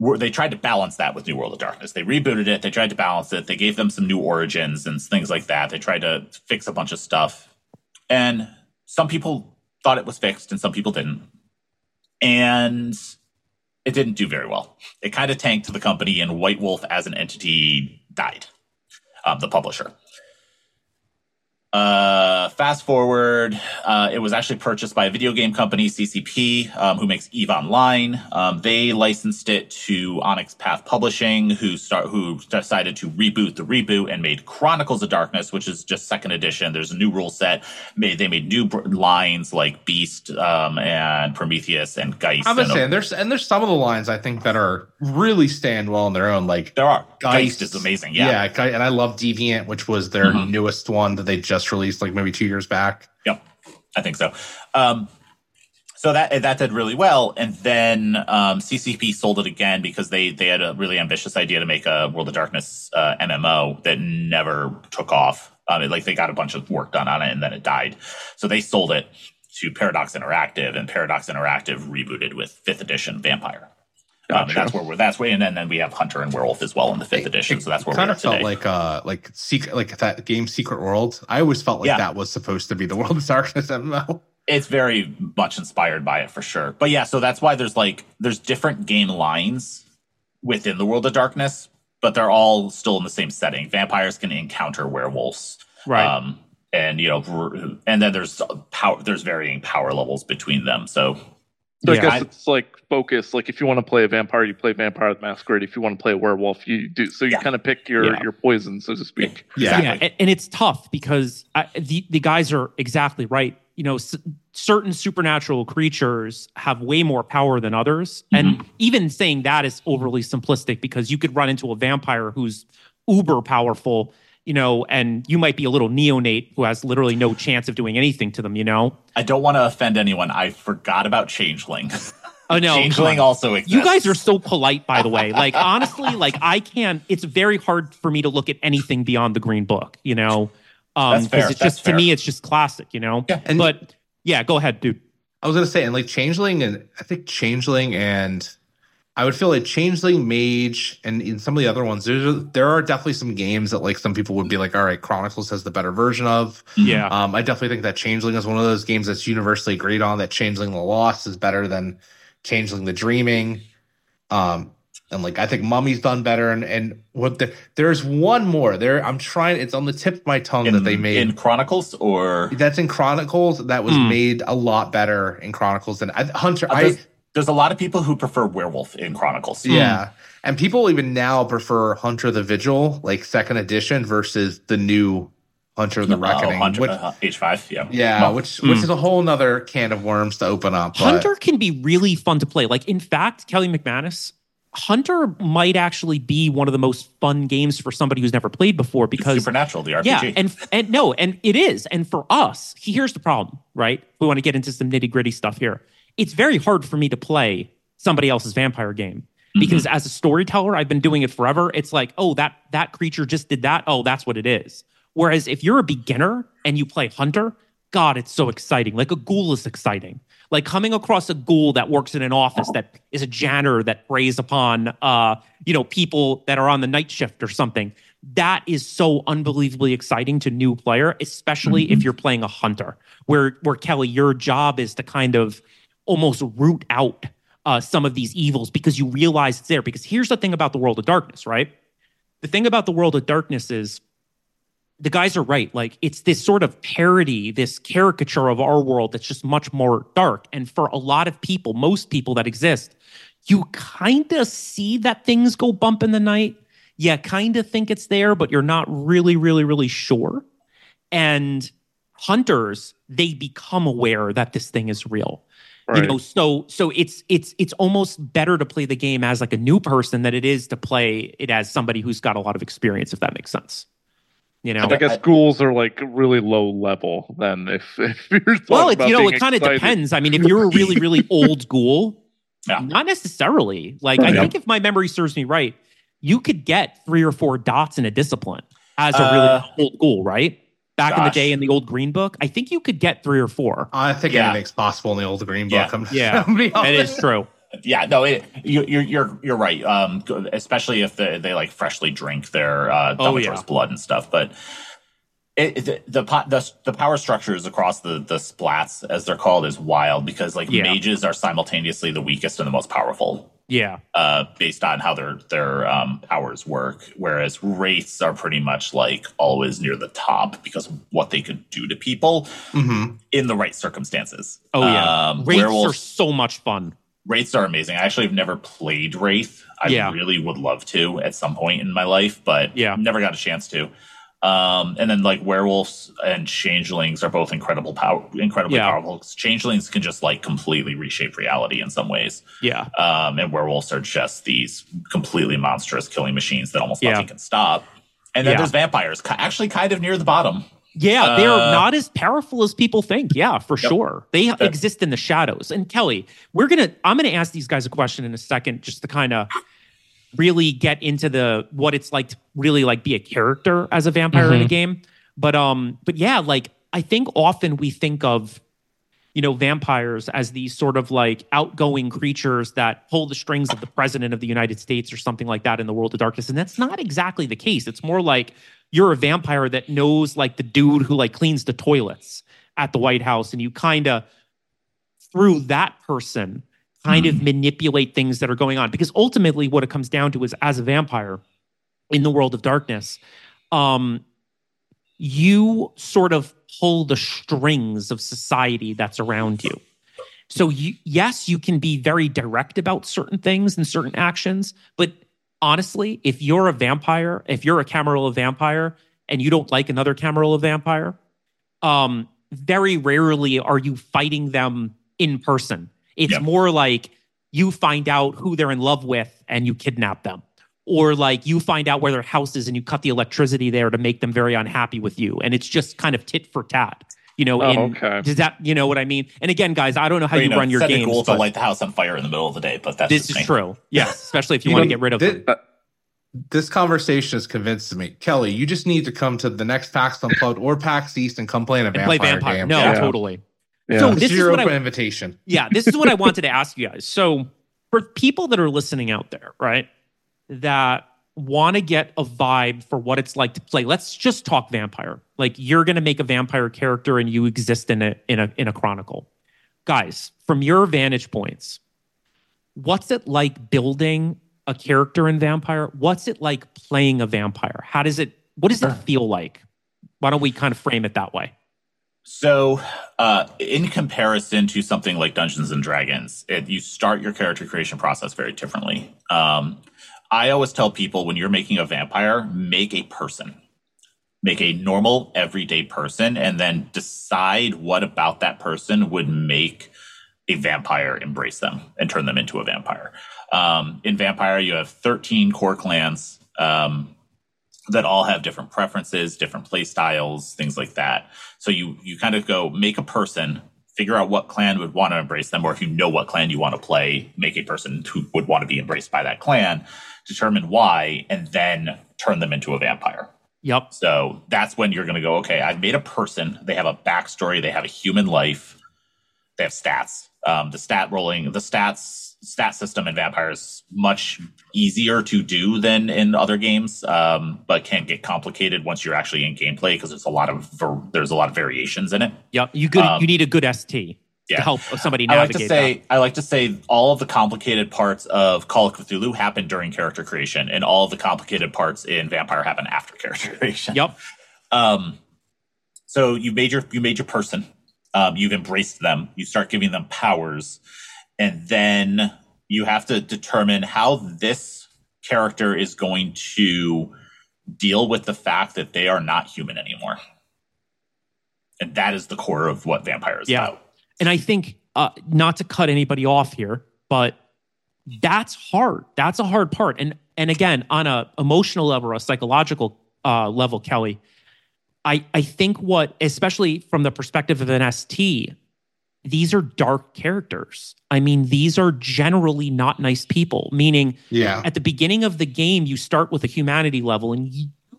Were they tried to balance that with New World of Darkness. They rebooted it. They tried to balance it. They gave them some new origins and things like that. They tried to fix a bunch of stuff. And some people thought it was fixed and some people didn't. And it didn't do very well. It kind of tanked the company and White Wolf as an entity died. Um, the publisher. Uh, fast forward, uh, it was actually purchased by a video game company, CCP, um, who makes Eve Online. Um, they licensed it to Onyx Path Publishing, who start who decided to reboot the reboot and made Chronicles of Darkness, which is just second edition. There's a new rule set. Made, they made new br- lines like Beast um, and Prometheus and Geist. I'm just saying, there's and there's some of the lines I think that are really stand well on their own. Like there are Geist, Geist is amazing. Yeah, yeah, and I love Deviant, which was their Mhm. newest one that they just released like maybe two years back. Yep, I think so. Um, so that that did really well, and then um, CCP sold it again because they they had a really ambitious idea to make a World of Darkness uh, MMO that never took off. Um, it, like they got a bunch of work done on it, and then it died. So they sold it to Paradox Interactive, and Paradox Interactive rebooted with Fifth Edition Vampire. Um, and that's where we're. That's where, and then, then we have Hunter and Werewolf as well in the fifth edition. So that's where kind of felt today. like uh like secret like that game Secret World. I always felt like Yeah. that was supposed to be the World of Darkness MMO. it's very much inspired by it for sure. But yeah, so that's why there's like there's different game lines within the world of darkness, but they're all still in the same setting. Vampires can encounter werewolves, Right. Um, and you know, and then there's power. There's varying power levels between them. So So Yeah. I guess I- it's like focus. Like if you want to play a vampire, you play Vampire the Masquerade. If you want to play a werewolf, you do. So you Yeah. kind of pick your Yeah. your poison, so to speak. Yeah. yeah and, and it's tough because I, the the guys are exactly right you know s- certain supernatural creatures have way more power than others mm-hmm. and even saying that is overly simplistic because you could run into a vampire who's uber powerful you know and you might be a little neonate who has literally no chance of doing anything to them you know I don't want to offend anyone. I forgot about Changeling. oh no come Changeling on. also exists. You guys are so polite, by the way. Like honestly, like I can't. It's very hard for me to look at anything beyond the Green Book. You know, um, That's fair, it's that's just to me, it's just classic. You know, Yeah, and- but yeah, go ahead, dude. I was gonna say, and like Changeling, and I think Changeling, and I would feel like Changeling, Mage, and in some of the other ones, there's there are definitely some games that like some people would be like, all right, Chronicles has the better version of. Yeah, Um, I definitely think that Changeling is one of those games that's universally agreed on that Changeling the Lost is better than Changeling the Dreaming. Um, and like I think Mummy's done better, and and what the there's one more there. I'm trying. It's on the tip of my tongue in, that they made. in Chronicles or that's in Chronicles. That was Hmm. made a lot better in Chronicles than I, Hunter. Uh, I there's, there's a lot of people who prefer Werewolf in Chronicles. yeah, and people even now prefer Hunter the Vigil, like second edition, versus the new Hunter the Oh, Reckoning. Hunter, which, uh, H5, yeah. yeah, Well, which Hmm. which is a whole nother can of worms to open up. But Hunter can be really fun to play. Like in fact, Kelly McManus. Hunter might actually be one of the most fun games for somebody who's never played before it's because Supernatural, the RPG. Yeah, and and no, and it is. And for us, here's the problem, right? We want to get into some nitty gritty stuff here. It's very hard for me to play somebody else's vampire game because as a storyteller, I've been doing it forever. It's like, oh, that that creature just did that. Oh, that's what it is. Whereas if you're a beginner and you play Hunter, God, it's so exciting. Like a ghoul is exciting. Like coming across a ghoul that works in an office that is a janitor that preys upon uh, you know, people that are on the night shift or something. That is so unbelievably exciting to new player, especially if you're playing a hunter, where where Kelly, your job is to kind of almost root out uh, some of these evils because you realize it's there. Because here's the thing about the world of darkness, right? The thing about the world of darkness is the guys are right. Like it's this sort of parody, this caricature of our world that's just much more dark. And for a lot of people, most people that exist, you kind of see that things go bump in the night. You kind of think it's there, but you're not really, really, really sure. And hunters, they become aware that this thing is real Right. you know so so it's it's it's almost better to play the game as like a new person than it is to play it as somebody who's got a lot of experience if that makes sense you know I guess ghouls are like really low level. Then if if you're talking well it, about you know being it kind of depends i mean if you're a really really old ghoul Yeah. not necessarily like i Yeah. think if my memory serves me right you could get three or four dots in a discipline as a really Uh, old ghoul right back in the day in the old green book i think you could get three or four I think Yeah. anything's possible in the old Green Book. I'm, Yeah. I'm be that is true Yeah, no, it, you, you're you're you're right. Um, especially if they, they like freshly drink their uh, Oh, yeah. blood and stuff. But it, it- the, the the the power structures across the the splats, as they're called, is wild because like Yeah. mages are simultaneously the weakest and the most powerful. Yeah. uh, based on how their their um, powers work. Whereas wraiths are pretty much like always near the top because of what they could do to people hmm in the right circumstances. Oh yeah. um, Wraiths are so much fun. Wraiths are amazing. I actually have never played Wraith. I Yeah. really would love to at some point in my life, but Yeah. never got a chance to. Um, and then like werewolves and changelings are both incredible power, incredibly Yeah. powerful. Changelings can just like completely reshape reality in some ways. Yeah. Um, and werewolves are just these completely monstrous killing machines that almost Yeah. nothing can stop. And then Yeah. there's vampires, actually kind of near the bottom. Yeah, they're Uh, not as powerful as people think. Yeah, for Yep. sure. They That- exist in the shadows. And Kelly, we're going to I'm going to ask these guys a question in a second just to kind of really get into the what it's like to really like be a character as a vampire in a game. But um but yeah, like I think often we think of you know vampires as these sort of like outgoing creatures that pull the strings of the president of the United States or something like that in the world of darkness and that's not exactly the case. It's more like you're a vampire that knows like the dude who like cleans the toilets at the White House and you kind of through that person kind of manipulate things that are going on. Because ultimately what it comes down to is as a vampire in the world of darkness um you sort of pull the strings of society that's around you. So you, yes you can be very direct about certain things and certain actions but honestly if you're a vampire if you're a camarilla vampire and you don't like another camarilla vampire um very rarely are you fighting them in person it's Yep. more like you find out who they're in love with and you kidnap them or like you find out where their house is and you cut the electricity there to make them very unhappy with you and it's just kind of tit for tat you know Oh, in, okay. does that you know what i mean and again guys i don't know how Or, you, know, run your send a games ghoul to but light the house on fire in the middle of the day, but that's this just is me. true yes especially if you You want to get rid of thi- them uh, This conversation has convinced me. Kelly, you just need to come to the next PAX Unplugged or PAX East and come play in a and vampire, play vampire game. no Yeah. totally Yeah. So This, this is is what I- invitation. yeah, this is what I wanted to ask you guys. So, for people that are listening out there, right, that want to get a vibe for what it's like to play, let's just talk vampire. Like you're going to make a vampire character and you exist in a in a in a chronicle. Guys, from your vantage points, what's it like building a character in vampire? What's it like playing a vampire? How does it what does it feel like? Why don't we kind of frame it that way? So, uh, in comparison to something like Dungeons and Dragons, it, you start your character creation process very differently. Um, I always tell people when you're making a vampire, make a person, make a normal, everyday person, and then decide what about that person would make a vampire embrace them and turn them into a vampire. Um, in Vampire, you have 13 core clans. Um, that all have different preferences, different play styles, things like that. So you you kind of go make a person, figure out what clan would want to embrace them, or if you know what clan you want to play, make a person who would want to be embraced by that clan, determine why, and then turn them into a vampire. Yep. So that's when you're going to go, okay, I've made a person. They have a backstory. They have a human life. They have stats. Um, the stat rolling, the stats stat system in Vampire is much easier to do than in other games, um, but can get complicated once you're actually in gameplay because there's a lot of ver- there's a lot of variations in it. Yep. You good Um, you need a good ST Yeah. to help somebody navigate. I like to say that. I like to say all of the complicated parts of Call of Cthulhu happen during character creation, and all of the complicated parts in Vampire happen after character creation. Yep. Um, so you made your you made your person. Um, you've embraced them. You start giving them powers, and then you have to determine how this character is going to deal with the fact that they are not human anymore. And that is the core of what vampires Yeah. about. And I think uh, not to cut anybody off here, but that's hard. That's a hard part. And and again, on a emotional level or a psychological uh, level, Kelly, I I think what, especially from the perspective of an ST, these are dark characters. I mean, these are generally not nice people. Meaning, Yeah. at the beginning of the game, you start with a humanity level, and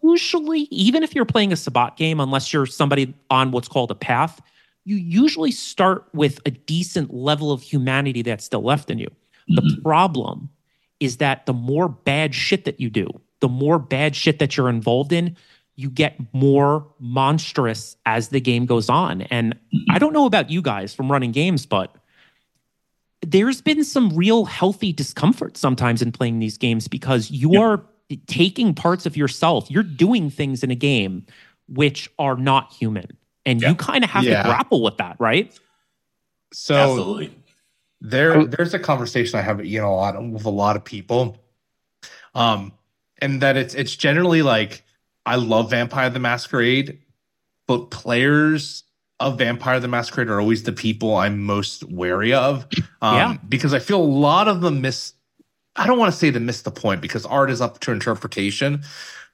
usually, even if you're playing a Sabbat game, unless you're somebody on what's called a path, you usually start with a decent level of humanity that's still left in you. The mm-hmm. problem is that the more bad shit that you do, the more bad shit that you're involved in, you get more monstrous as the game goes on. And I don't know about you guys from running games, but there's been some real healthy discomfort sometimes in playing these games because you Yep. are taking parts of yourself. You're doing things in a game which are not human. And Yeah. you kind of have Yeah. to grapple with that, right? So Absolutely. there there's a conversation I have you know a lot with a lot of people, um, and that it's it's generally like I love Vampire the Masquerade, but players of Vampire the Masquerade are always the people I'm most wary of, um, Yeah. because I feel a lot of them miss. I don't want to say they miss the point because art is up to interpretation,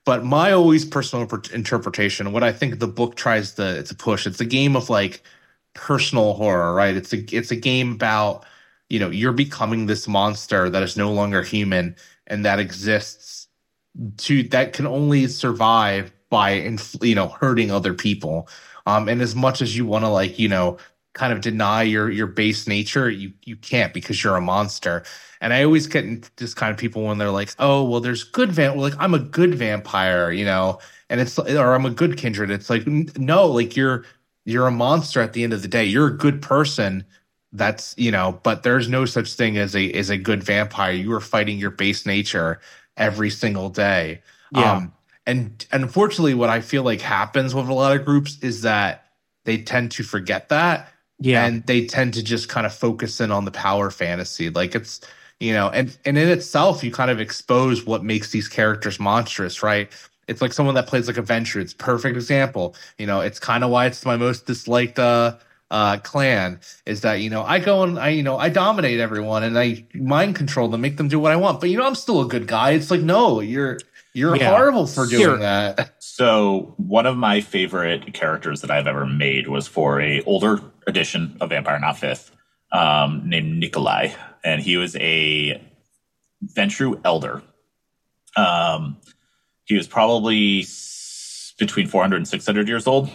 but my always personal interpret- interpretation, what I think the book tries to to push, it's a game of like personal horror, right? It's a it's a game about you know you're becoming this monster that is no longer human and that exists to that can only survive by inf- you know hurting other people. Um, and as much as you want to like you know kind of deny your your base nature, you you can't because you're a monster. And I always get this kind of people when they're like, oh well, there's good van like I'm a good vampire, you know, and it's or I'm a good kindred. It's like no, like you're you're a monster at the end of the day. You're a good person. That's you know, but there's no such thing as a as a good vampire. You are fighting your base nature every single day. Yeah. Um, and unfortunately, what I feel like happens with a lot of groups is that they tend to forget that Yeah. and they tend to just kind of focus in on the power fantasy like it's you know and and in itself you kind of expose what makes these characters monstrous right it's like someone that plays like a Ventrue it's a perfect example you know it's kind of why it's my most disliked uh uh clan is that you know i go and i you know i dominate everyone and i mind control them make them do what i want but you know i'm still a good guy it's like no you're you're Yeah. horrible for doing Here. that So one of my favorite characters that I've ever made was for a older edition of Vampire Not Fifth, um, named Nikolai, and he was a Ventrue elder. Um, he was probably s- between 400 and 600 years old.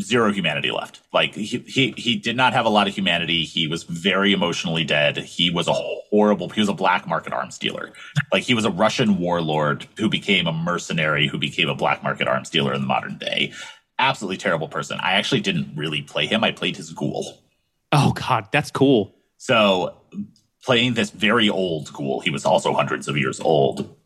Zero humanity left. Like he, he he did not have a lot of humanity. He was very emotionally dead. He was a horrible. He was a black market arms dealer. Like he was a Russian warlord who became a mercenary, who became a black market arms dealer in the modern day. Absolutely terrible person. I actually didn't really play him. I played his ghoul. oh God, that's cool. So playing this very old ghoul, he was also hundreds of years old,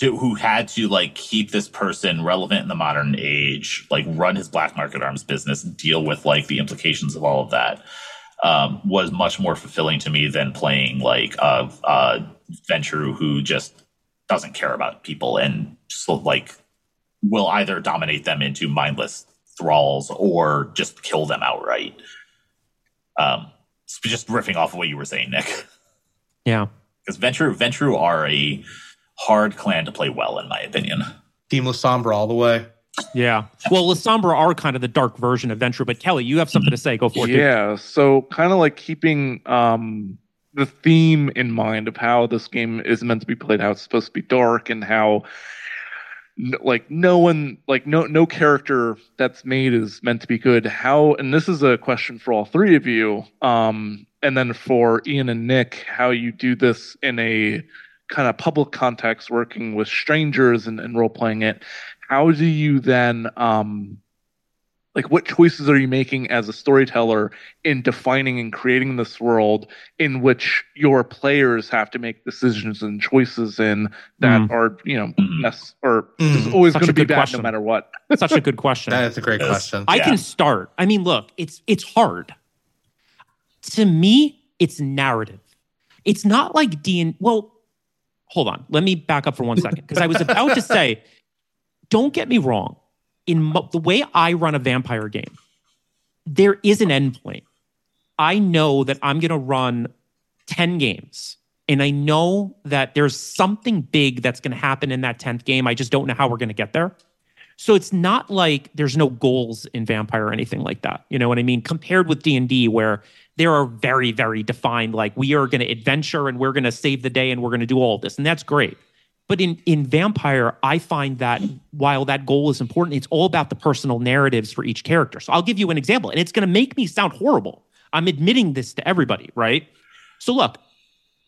who had to like keep this person relevant in the modern age, like run his black market arms business, deal with like the implications of all of that. Um, was much more fulfilling to me than playing like a, a Ventrue who just doesn't care about people and just like will either dominate them into mindless thralls or just kill them outright. Um, just riffing off of what you were saying, Nick, Yeah. because Ventrue Ventrue are a hard clan to play well, in my opinion. team Lasombra all the way Yeah. Well, Lasombra are kind of the dark version of Ventrue, but Kelly, you have something to say. Go for it. dude. Yeah, so kind of like keeping um, the theme in mind of how this game is meant to be played, how it's supposed to be dark, and how like no one, like no no character that's made is meant to be good. How, and this is a question for all three of you, um, and then for Ian and Nick, how you do this in a kind of public context, working with strangers and, and role playing it. How do you then um, like what choices are you making as a storyteller in defining and creating this world in which your players have to make decisions and choices in that Mm. are you know mess or Mm. is always going to be bad question. no matter what Such a good question. that's a great Yes. question I Yeah. can start. I mean, look, it's it's hard. To me, it's narrative. It's not like D and well, hold on. Let me back up for one second because I was about to say, don't get me wrong. In mo- the way I run a vampire game, there is an endpoint. I know that I'm going to run 10 games and I know that there's something big that's going to happen in that 10th game. I just don't know how we're going to get there. So it's not like there's no goals in Vampire or anything like that. You know what I mean? Compared with D&D where there are very very defined like we are going to adventure and we're going to save the day and we're going to do all this and that's great. But in in Vampire, I find that while that goal is important, it's all about the personal narratives for each character. So I'll give you an example and it's going to make me sound horrible. I'm admitting this to everybody, right? So look,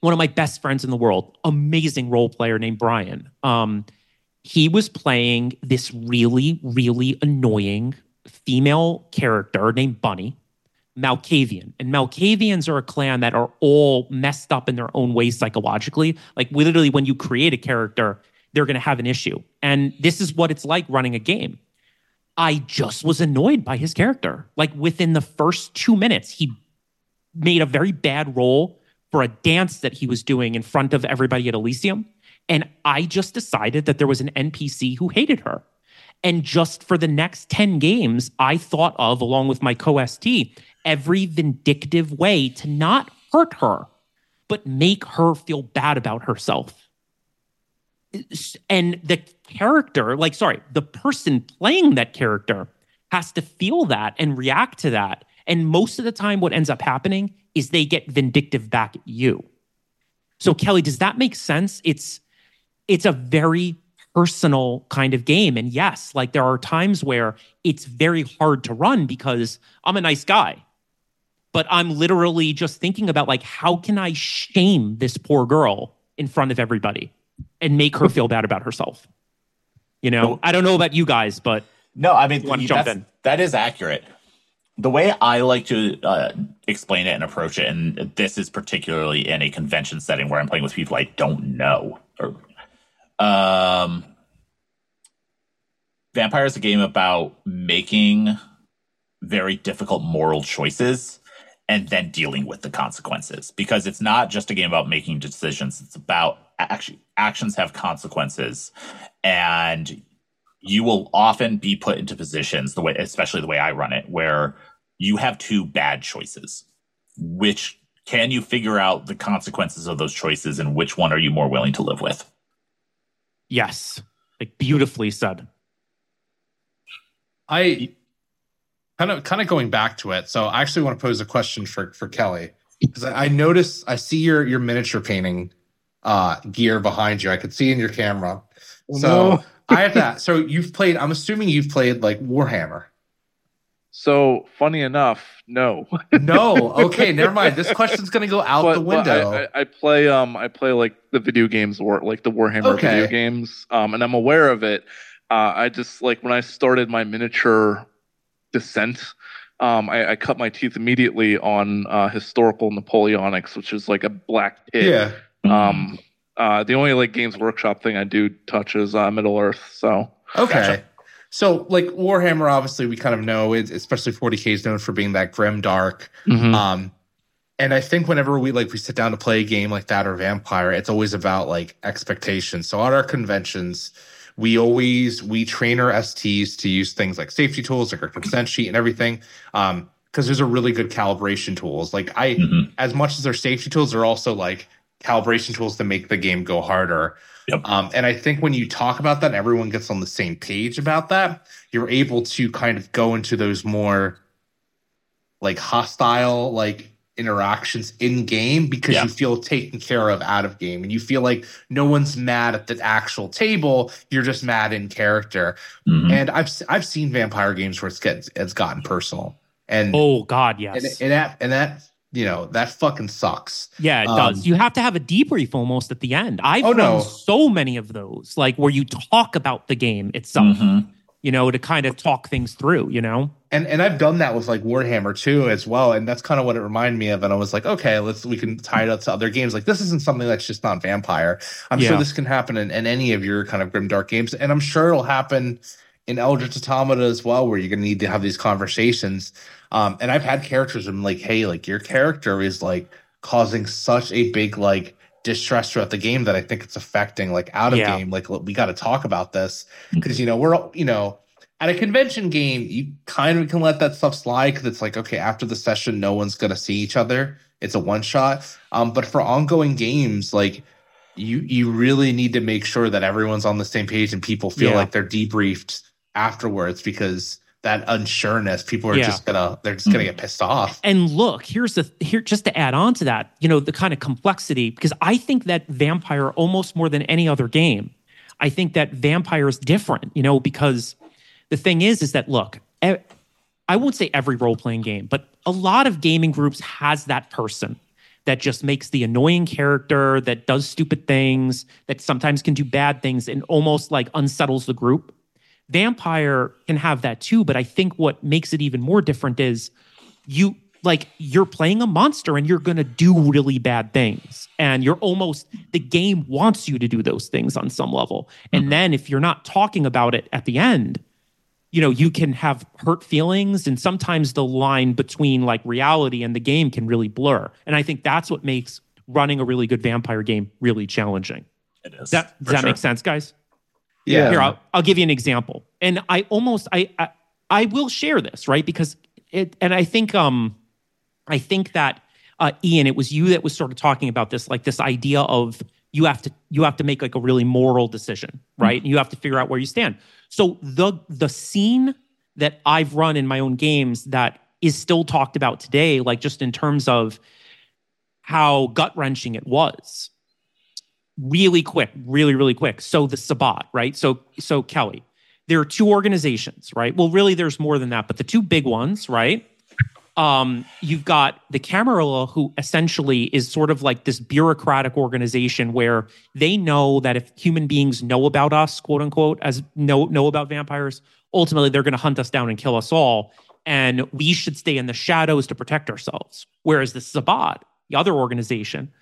one of my best friends in the world, amazing role player named Brian. Um, he was playing this really, really annoying female character named Bunny Malkavian. And Malkavians are a clan that are all messed up in their own ways psychologically. Like literally, when you create a character, they're going to have an issue. And this is what it's like running a game. I just was annoyed by his character. Like within the first two minutes, he made a very bad role for a dance that he was doing in front of everybody at Elysium. And I just decided that there was an NPC who hated her. And just for the next 10 games, I thought of, along with my co ST, every vindictive way to not hurt her, but make her feel bad about herself. And the character, like, sorry, the person playing that character has to feel that and react to that. And most of the time, what ends up happening is they get vindictive back at you. So, Kelly, does that make sense? It's it's a very personal kind of game. And yes, like there are times where it's very hard to run because I'm a nice guy. But I'm literally just thinking about like how can I shame this poor girl in front of everybody and make her feel bad about herself? You know, I don't know about you guys, but no, I mean, to jump in. that is accurate. The way I like to uh, explain it and approach it, and this is particularly in a convention setting where I'm playing with people I don't know, or um, Vampire is a game about making very difficult moral choices and then dealing with the consequences. Because it's not just a game about making decisions. It's about actually actions have consequences. And you will often be put into positions the way especially the way I run it where you have two bad choices. Which can you figure out the consequences of those choices and which one are you more willing to live with Yes. Like beautifully said. I kind of kind of going back to it. So I actually want to pose a question for for Kelly because I, I notice I see your your miniature painting uh gear behind you. I could see in your camera. Oh, so no. I have that. So you've played. I'm assuming you've played like Warhammer. So funny enough, no. No. Okay. never mind. This question's gonna go out But- the window. I, I, I play um I play like the video games or like the Warhammer Okay. video games. Um and I'm aware of it. Uh I just like when I started my miniature descent, um I, I cut my teeth immediately on uh historical Napoleonics, which is like a black pit. yeah. Um uh the only like games workshop thing I do touch is uh Middle Earth. So Okay. Gotcha. So like Warhammer, obviously we kind of know it, especially 40k is known for being that grim dark. Mm-hmm. Um, and I think whenever we like we sit down to play a game like that or Vampire, it's always about like expectations. So at our conventions, we always we train our STs to use things like safety tools, like our consent sheet and everything. Um, because there's a really good calibration tools. Like I, Mhm. as much as they're safety tools, they're also like calibration tools to make the game go harder. Yep. Um, and I think when you talk about that, everyone gets on the same page about that. You're able to kind of go into those more like hostile like interactions in game because Yeah. you feel taken care of out of game and you feel like no one's mad at the actual table you're just mad in character Mhm. and i've i've seen vampire games where it's get it's gotten personal and Oh God, and, yes. and that and that you know that fucking sucks yeah, it um, does. You have to have a debrief almost at the end. I've Oh, run no. so many of those, like where you talk about the game itself, Mhm. you know, to kind of talk things through, you know? and and I've done that with like Warhammer too as well, and that's kind of what it reminded me of. And I was like, okay, let's we can tie it up to other games. Like this isn't something that's just not Vampire. I'm Yeah. sure this can happen in, in any of your kind of grim dark games, and I'm sure it'll happen in Eldritch Automata as well, where you're gonna need to have these conversations. Um, and I've had characters. I'm like, hey, like your character is like causing such a big like distress throughout the game that I think it's affecting like out of Yeah. game. Like we got to talk about this because you know we're all you know at a convention game, you kind of can let that stuff slide because it's like, okay, after the session, no one's gonna see each other. It's a one shot. Um, but for ongoing games, like you you really need to make sure that everyone's on the same page and people feel Yeah. like they're debriefed afterwards because that unsureness, people are Yeah. just gonna they're just gonna mm. get pissed off. And look, here's the here just to add on to that, you know, the kind of complexity because I think that Vampire almost more than any other game, I think that Vampire is different, you know, because the thing is is that look, i won't say every role-playing game, but a lot of gaming groups has that person that just makes the annoying character that does stupid things, that sometimes can do bad things and almost like unsettles the group. Vampire can have that too, but I think what makes it even more different is you like you're playing a monster and you're going to do really bad things. And you're almost the game wants you to do those things on some level. And mm-hmm. then if you're not talking about it at the end you know you can have hurt feelings and sometimes the line between like reality and the game can really blur. And i think that's what makes running a really good vampire game really challenging. It is that, does that sure. make sense guys yeah here I'll, I'll give you an example and i almost I, I i will share this right because it and i think um I think that uh, Ian, it was you that was sort of talking about this, like this idea of you have to you have to make like a really moral decision, right? Mm-hmm. You have to figure out where you stand. So the the scene that I've run in my own games that is still talked about today, like just in terms of how gut wrenching it was. Really quick, really really quick. So the Sabbat, right? So so Kelly, there are two organizations, right? Well, really, there's more than that, but the two big ones, right? um, you've got the Camarilla, who essentially is sort of like this bureaucratic organization where they know that if human beings know about us, quote unquote, as know know about vampires, ultimately they're going to hunt us down and kill us all, and we should stay in the shadows to protect ourselves. Whereas the Sabbat, the other organization,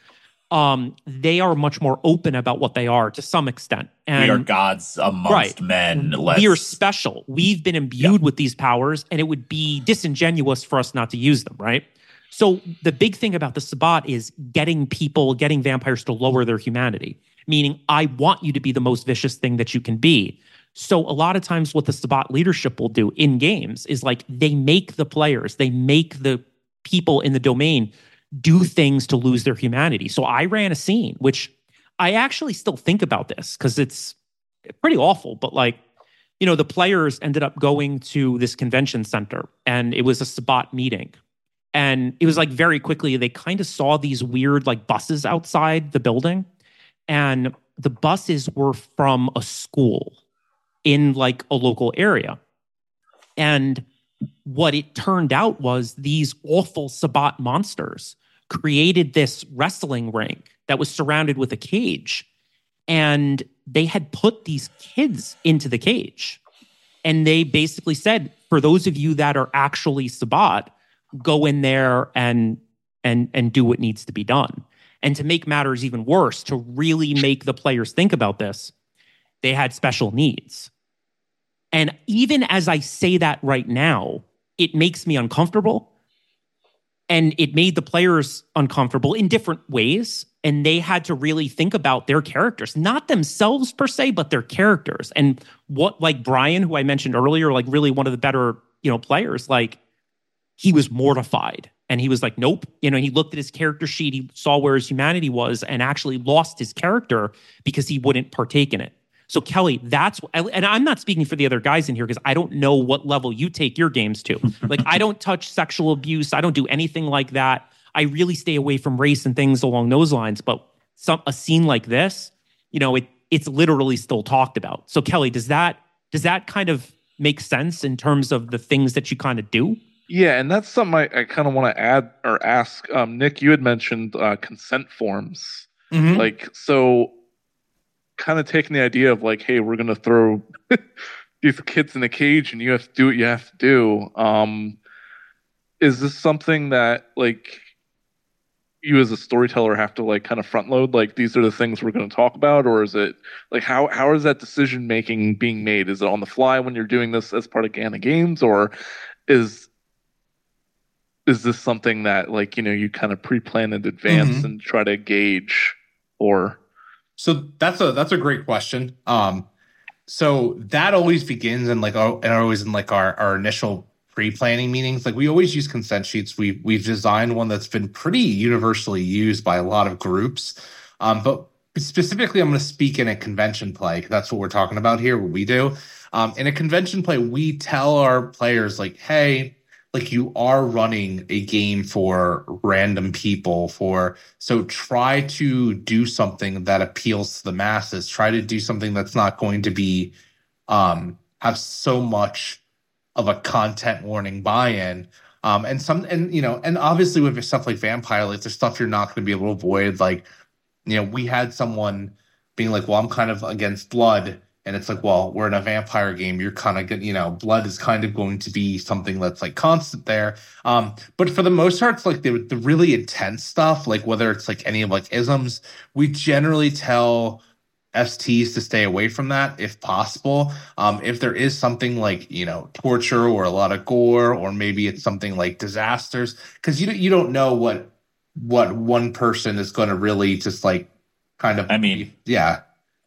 um, they are much more open about what they are to some extent. And we are gods amongst right, men. Let's... We are special. We've been imbued with these powers, and it would be disingenuous for us not to use them, right? So the big thing about the Sabbat is getting people, getting vampires to lower their humanity, meaning I want you to be the most vicious thing that you can be. So a lot of times what the Sabbat leadership will do in games is like they make the players, they make the people in the domain do things to lose their humanity. So I ran a scene, which I actually still think about this because it's pretty awful, but like, you know, the players ended up going to this convention center and it was a Sabbat meeting. And it was like very quickly, they kind of saw these weird like buses outside the building. And the buses were from a school in like a local area. And what it turned out was these awful Sabbat monsters created this wrestling ring that was surrounded with a cage. And they had put these kids into the cage. And they basically said, for those of you that are actually Sabbat, go in there and and and do what needs to be done. And to make matters even worse, to really make the players think about this, they had special needs. And even as I say that right now, it makes me uncomfortable. And it made the players uncomfortable in different ways. And they had to really think about their characters not themselves per se but their characters. And what like brian who i mentioned earlier like really one of the better you know players like he was mortified. And he was like nope. You know he looked at his character sheet he saw where his humanity was and actually lost his character because he wouldn't partake in it so Kelly, that's and I'm not speaking for the other guys in here because I don't know what level you take your games to. like I don't touch sexual abuse. I don't do anything like that. I really stay away from race and things along those lines. But some a scene like this, you know, it it's literally still talked about. So Kelly, does that does that kind of make sense in terms of the things that you kind of do? Yeah, and that's something I, I kind of want to add or ask. Um, Nick, you had mentioned uh, consent forms. Mm-hmm. Like, so kind of taking the idea of like, hey, we're gonna throw these kids in a cage and you have to do what you have to do. Um, is this something that like you as a storyteller have to like kind of front load like these are the things we're going to talk about or is it like how how is that decision making being made is it on the fly when you're doing this as part of Gehenna games or is is this something that like you know you kind of pre-plan in advance mm-hmm. and try to gauge or so that's a that's a great question. Um, so that always begins in like and always in like our our initial pre-planning meetings. Like we always use consent sheets. We we've designed one that's been pretty universally used by a lot of groups. Um, but specifically, I'm going to speak in a convention play. That's what we're talking about here. What we do um, in a convention play, we tell our players like, "Hey, like you are running a game for random people for so try to do something that appeals to the masses. Try to do something that's not going to be um have so much of a content warning buy-in. Um and some and you know and obviously with stuff like vampire like there's stuff you're not going to be able to avoid. Like you know we had someone being like well i'm kind of against blood and it's like, well, we're in a vampire game. You're kind of, you know, blood is kind of going to be something that's like constant there. Um, but for the most part, it's like the, the really intense stuff, like whether it's like any of like isms, we generally tell STs to stay away from that if possible. Um, if there is something like you know torture or a lot of gore, or maybe it's something like disasters, because you you don't know what what one person is going to really just like kind of. I mean, yeah.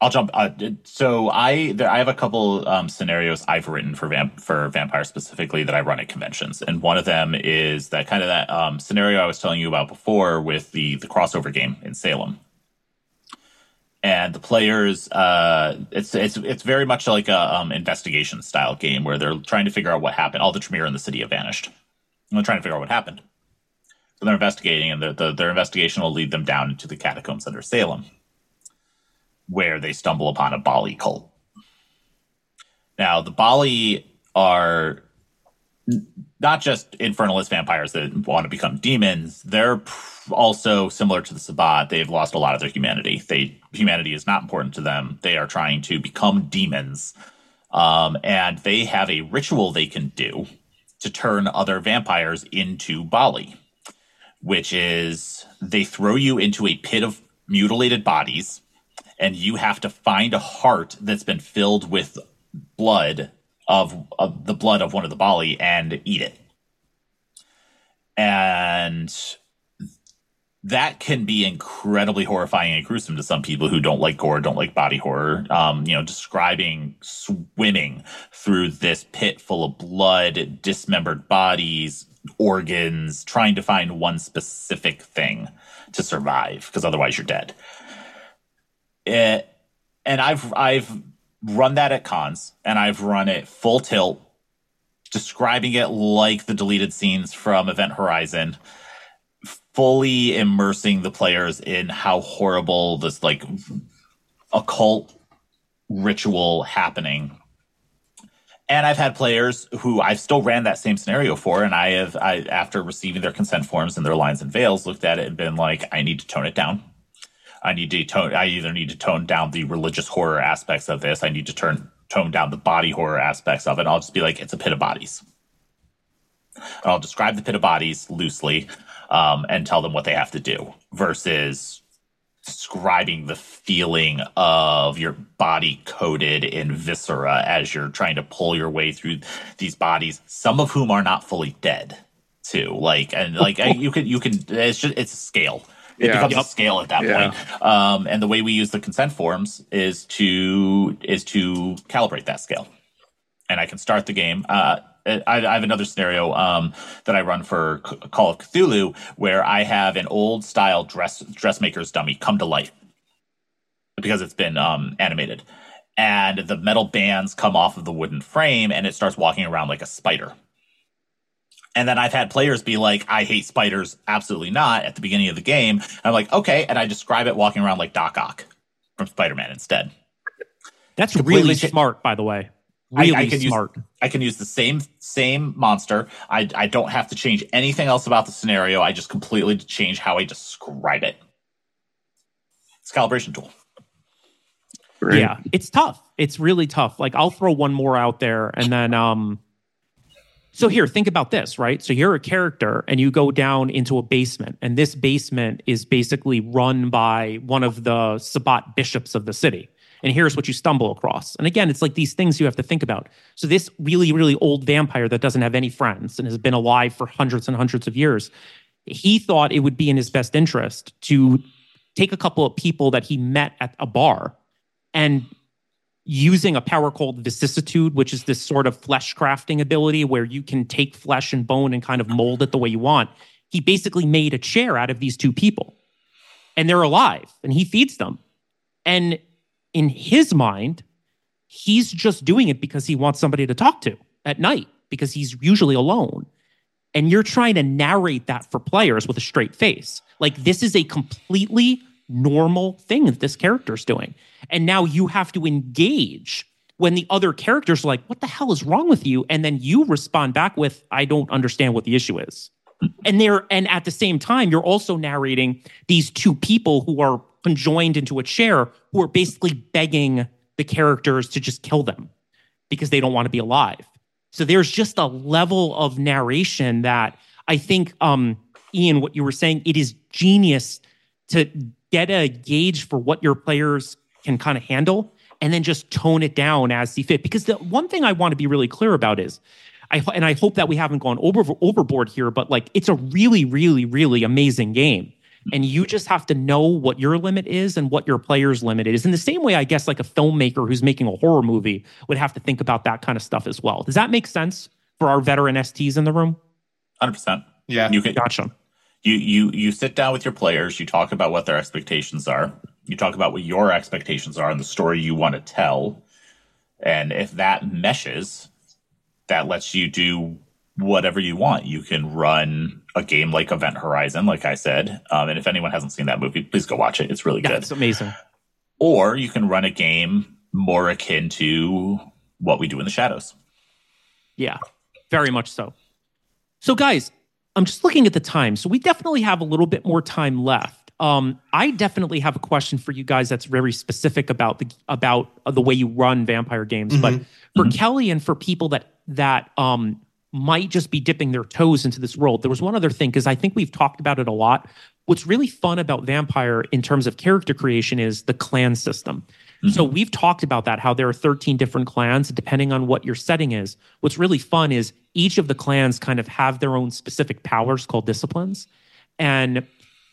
I'll jump. Uh, so I there, I have a couple um, scenarios I've written for vamp for vampire specifically that I run at conventions, and one of them is that kind of that um, scenario I was telling you about before with the the crossover game in Salem. And the players uh, it's it's it's very much like a um, investigation style game where they're trying to figure out what happened. All the Tremere in the city have vanished. And they're trying to figure out what happened. So they're investigating and the, the, their investigation will lead them down into the catacombs under salem where they stumble upon a Baali cult now the Baali are not just infernalist vampires that want to become demons they're also similar to the Sabbat, they've lost a lot of their humanity. They humanity is not important to them. They are trying to become demons, um, and they have a ritual they can do to turn other vampires into Baali, which is they throw you into a pit of mutilated bodies, and you have to find a heart that's been filled with blood of, of the blood of one of the Baali and eat it. And that can be incredibly horrifying and gruesome to some people who don't like gore, don't like body horror. Um, you know, describing swimming through this pit full of blood, dismembered bodies, organs, trying to find one specific thing to survive, because otherwise you're dead. It, and I've I've run that at cons, and I've run it full tilt, describing it like the deleted scenes from Event Horizon fully immersing the players in how horrible this like occult ritual happening and I've had players who I've still ran that same scenario for, and I have, I after receiving their consent forms and their lines and veils, looked at it and been like, I need to tone it down. I need to tone. I either need to tone down the religious horror aspects of this. I need to turn tone down the body horror aspects of it. I'll just be like, it's a pit of bodies. And I'll describe the pit of bodies loosely um, and tell them what they have to do versus describing the feeling of your body coated in viscera as you're trying to pull your way through these bodies, some of whom are not fully dead too. Like, and like you can, you can, it's just, it's a scale. It yeah. becomes yep. a scale at that yeah. point. Um, and the way we use the consent forms is to, is to calibrate that scale. And I can start the game. Uh, I, I have another scenario um, that I run for Call of Cthulhu where I have an old style dress dressmaker's dummy come to life because it's been um, animated, and the metal bands come off of the wooden frame and it starts walking around like a spider. And then I've had players be like, I hate spiders, absolutely not, at the beginning of the game. I'm like, okay. And I describe it walking around like Doc Ock from Spider Man instead. That's really smart, by the way really I, I can smart. Use, I can use the same same monster. I I don't have to change anything else about the scenario. I just completely change how I describe it. It's a calibration tool. Great. Yeah, it's tough. It's really tough. Like I'll throw one more out there, and then um. So here, think about this, right? So you're a character, and you go down into a basement, and this basement is basically run by one of the Sabbat bishops of the city and here's what you stumble across. And again, it's like these things you have to think about. So this really, really old vampire that doesn't have any friends and has been alive for hundreds and hundreds of years, he thought it would be in his best interest to take a couple of people that he met at a bar and using a power called vicissitude, which is this sort of flesh crafting ability where you can take flesh and bone and kind of mold it the way you want. He basically made a chair out of these two people and they're alive and he feeds them. And in his mind, he's just doing it because he wants somebody to talk to at night because he's usually alone. And you're trying to narrate that for players with a straight face. Like, this is a completely normal thing that this character's doing. And now you have to engage when the other characters are like, what the hell is wrong with you? And then you respond back with, I don't understand what the issue is. And there, and at the same time, you're also narrating these two people who are conjoined into a chair who are basically begging the characters to just kill them because they don't want to be alive. So there's just a level of narration that I think, um, Ian, what you were saying, it is genius to get a gauge for what your players can kind of handle and then just tone it down as see fit. Because the one thing I want to be really clear about is, I and I hope that we haven't gone over overboard here, but like it's a really, really, really amazing game. And you just have to know what your limit is and what your player's limit is. In the same way, I guess, like a filmmaker who's making a horror movie would have to think about that kind of stuff as well. Does that make sense for our veteran STs in the room? Hundred percent. Yeah, you can. Gotcha. You you you sit down with your players. You talk about what their expectations are. You talk about what your expectations are and the story you want to tell. And if that meshes, that lets you do whatever you want. You can run a game like Event Horizon, like I said. Um, and if anyone hasn't seen that movie, please go watch it. It's really yeah, good. It's amazing. Or you can run a game more akin to what we do in the shadows. Yeah, very much so. So, guys, I'm just looking at the time. So, we definitely have a little bit more time left. Um, I definitely have a question for you guys that's very specific about the about the way you run vampire games. Mm-hmm. But for mm-hmm. Kelly and for people that that um, might just be dipping their toes into this world. There was one other thing because I think we've talked about it a lot. What's really fun about Vampire in terms of character creation is the clan system. Mm-hmm. So we've talked about that, how there are 13 different clans, depending on what your setting is. What's really fun is each of the clans kind of have their own specific powers called disciplines. And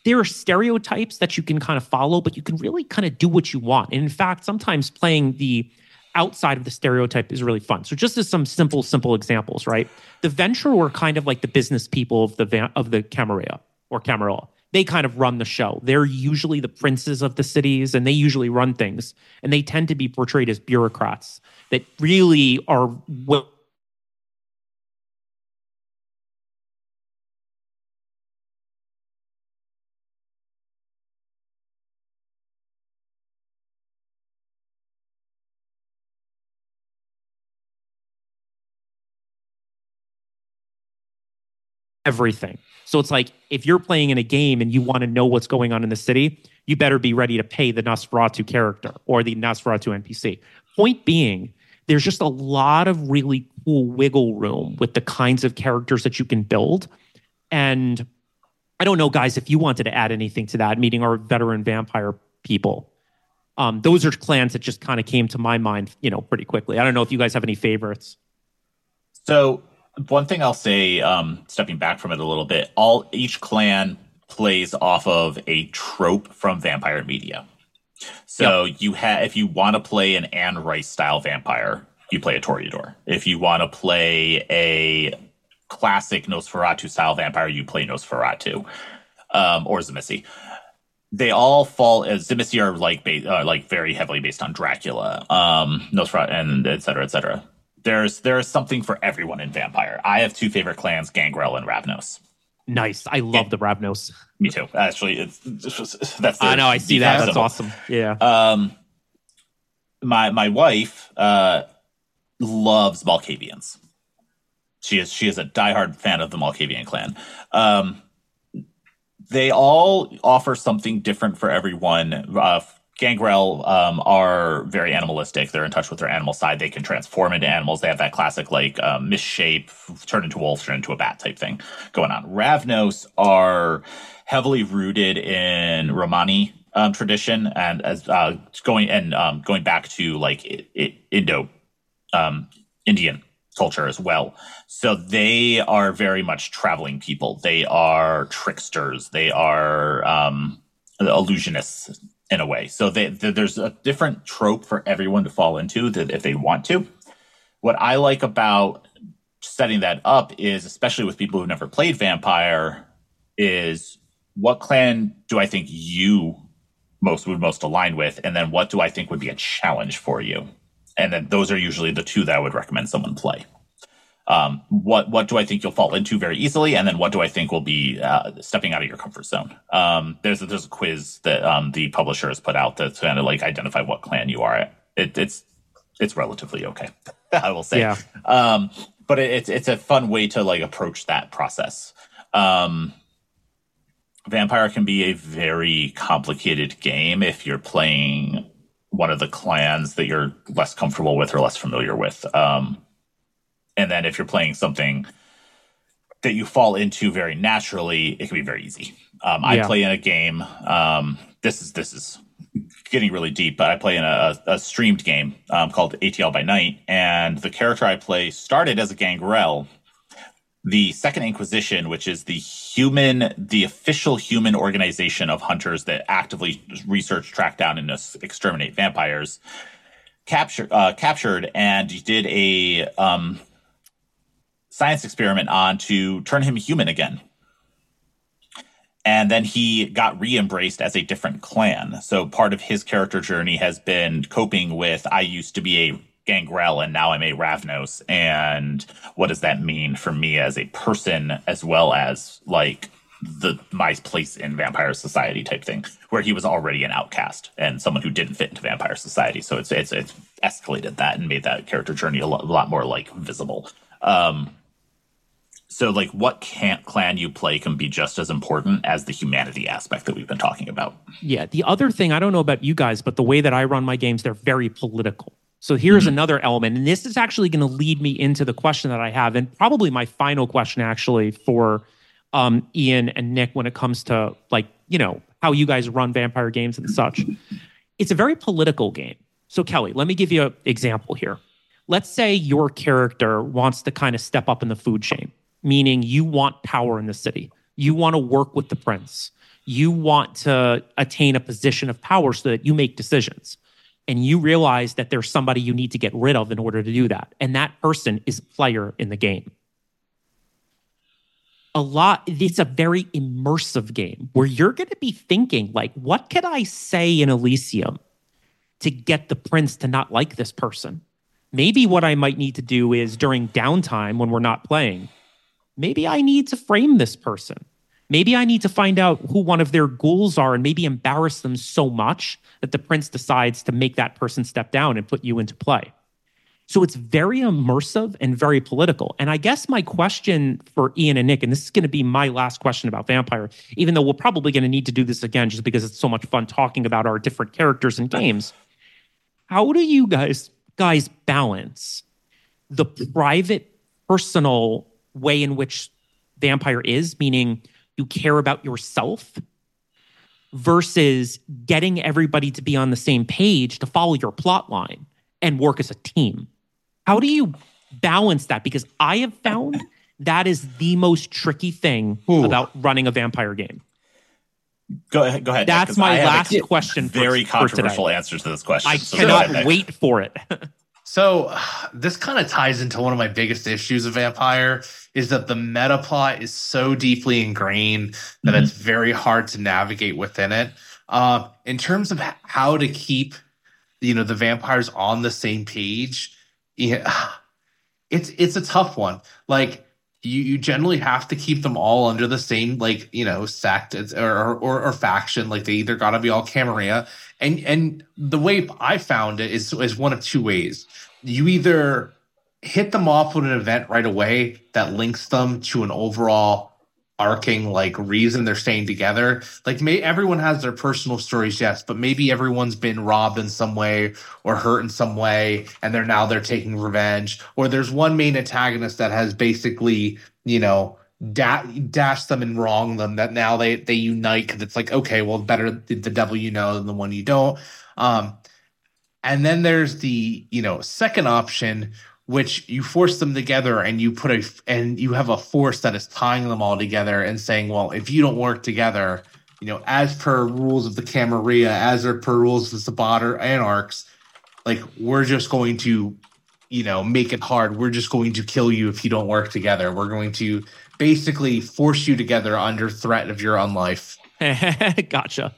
there are stereotypes that you can kind of follow, but you can really kind of do what you want. And in fact, sometimes playing the outside of the stereotype is really fun. So just as some simple, simple examples, right? The Ventrue were kind of like the business people of the van, of the Camarilla or Camarilla. They kind of run the show. They're usually the princes of the cities, and they usually run things. And they tend to be portrayed as bureaucrats that really are well everything. So it's like if you're playing in a game and you want to know what's going on in the city, you better be ready to pay the Nosferatu character or the Nosferatu NPC. Point being, there's just a lot of really cool wiggle room with the kinds of characters that you can build. And I don't know, guys, if you wanted to add anything to that, meeting our veteran vampire people. Um, those are clans that just kind of came to my mind, you know, pretty quickly. I don't know if you guys have any favorites. So one thing I'll say, um, stepping back from it a little bit, all each clan plays off of a trope from vampire media. So yep. you have, if you want to play an Anne Rice style vampire, you play a Toreador. If you want to play a classic Nosferatu style vampire, you play Nosferatu um, or Tzimisce. They all fall as Tzimisce are like ba- uh, like very heavily based on Dracula, um, Nosferatu, and et cetera, et cetera there's there's something for everyone in Vampire. I have two favorite clans, Gangrel and Ravnos. Nice. I love yeah. the Ravnos. Me too. Actually, it's, it's just, that's. I know. I see that. That's awesome. Yeah. Um, my my wife uh loves Malkavians. She is she is a diehard fan of the Malkavian clan. Um, they all offer something different for everyone. Uh, Gangrel um, are very animalistic. They're in touch with their animal side. They can transform into animals. They have that classic like um, misshape, turn into wolf, turn into a bat type thing going on. Ravnos are heavily rooted in Romani um, tradition and as uh, going and um, going back to like it, it, Indo um, Indian culture as well. So they are very much traveling people. They are tricksters. They are um, illusionists in a way. So they, they, there's a different trope for everyone to fall into that if they want to. What I like about setting that up is, especially with people who've never played Vampire, is what clan do I think you most would most align with, and then what do I think would be a challenge for you? And then those are usually the two that I would recommend someone play um, what what do I think you'll fall into very easily, and then what do I think will be uh, stepping out of your comfort zone. Um, there's a, there's a quiz that um, the publisher has put out that's kind of like identify what clan you are. It, it's it's relatively okay, I will say. Yeah. Um, but it, it's it's a fun way to like approach that process. Um, Vampire can be a very complicated game if you're playing one of the clans that you're less comfortable with or less familiar with. Um, and then if you're playing something that you fall into very naturally, it can be very easy. Um, I Yeah. play in a game. Um, this is this is getting really deep, but I play in a, a streamed game um, called ATL by Night, and the character I play started as a Gangrel. The Second Inquisition, which is the human, the official human organization of hunters that actively research, track down, and exterminate vampires, captured uh, captured and did a um, science experiment on to turn him human again. And then he got re embraced as a different clan. So part of his character journey has been coping with I used to be a Gangrel and now I'm a Ravnos. And what does that mean for me as a person, as well as like the my place in vampire society type thing, where he was already an outcast and someone who didn't fit into vampire society. So it's it's it's escalated that and made that character journey a lot, a lot more like visible. Um, so like what can't clan you play can be just as important as the humanity aspect that we've been talking about. Yeah. The other thing, I don't know about you guys, but the way that I run my games, they're very political. So here's Mhm. another element. And this is actually going to lead me into the question that I have, and probably my final question actually for um, Ian and Nick when it comes to like, you know, how you guys run vampire games and such. It's a very political game. So, Kelly, let me give you an example here. Let's say your character wants to kind of step up in the food chain, meaning you want power in the city. You want to work with the prince. You want to attain a position of power so that you make decisions. And you realize that there's somebody you need to get rid of in order to do that. And that person is a player in the game. A lot, it's a very immersive game where you're going to be thinking, like, what could I say in Elysium to get the prince to not like this person? Maybe what I might need to do is during downtime when we're not playing, maybe I need to frame this person. Maybe I need to find out who one of their ghouls are and maybe embarrass them so much that the prince decides to make that person step down and put you into play. So it's very immersive and very political. And I guess my question for Ian and Nick, and this is going to be my last question about Vampire, even though we're probably going to need to do this again just because it's so much fun talking about our different characters and games. How do you guys guys balance the private, personal way in which Vampire is, meaning you care about yourself, versus getting everybody to be on the same page to follow your plot line and work as a team? How do you balance that? Because I have found that is the most tricky thing Ooh. about running a vampire game. Go ahead. Go ahead. Nick, my last question. for- Very for controversial answers to this question. I So cannot wait for it. So this kind of ties into one of my biggest issues of Vampire is that the meta plot is so deeply ingrained that Mhm. it's very hard to navigate within it. Uh, in terms of how to keep, you know, the vampires on the same page, yeah, it's it's a tough one. Like you, you generally have to keep them all under the same like you know sect or or, or faction. Like they either got to be all Camarilla, and and the way I found it is is one of two ways. You either hit them off with an event right away that links them to an overall arcing like reason they're staying together. Like may everyone has their personal stories, yes, but maybe everyone's been robbed in some way or hurt in some way, and they're now they're taking revenge. Or there's one main antagonist that has basically, you know, da- them and wrong them that now they they unite because it's like okay well better the, the devil you know than the one you don't um and then there's the you know second option which you force them together and you put a and you have a force that is tying them all together and saying well if you don't work together you know as per rules of the camarilla as per rules of the Sabbat or anarchs like we're just going to you know make it hard we're just going to kill you if you don't work together we're going to basically force you together under threat of your own life gotcha.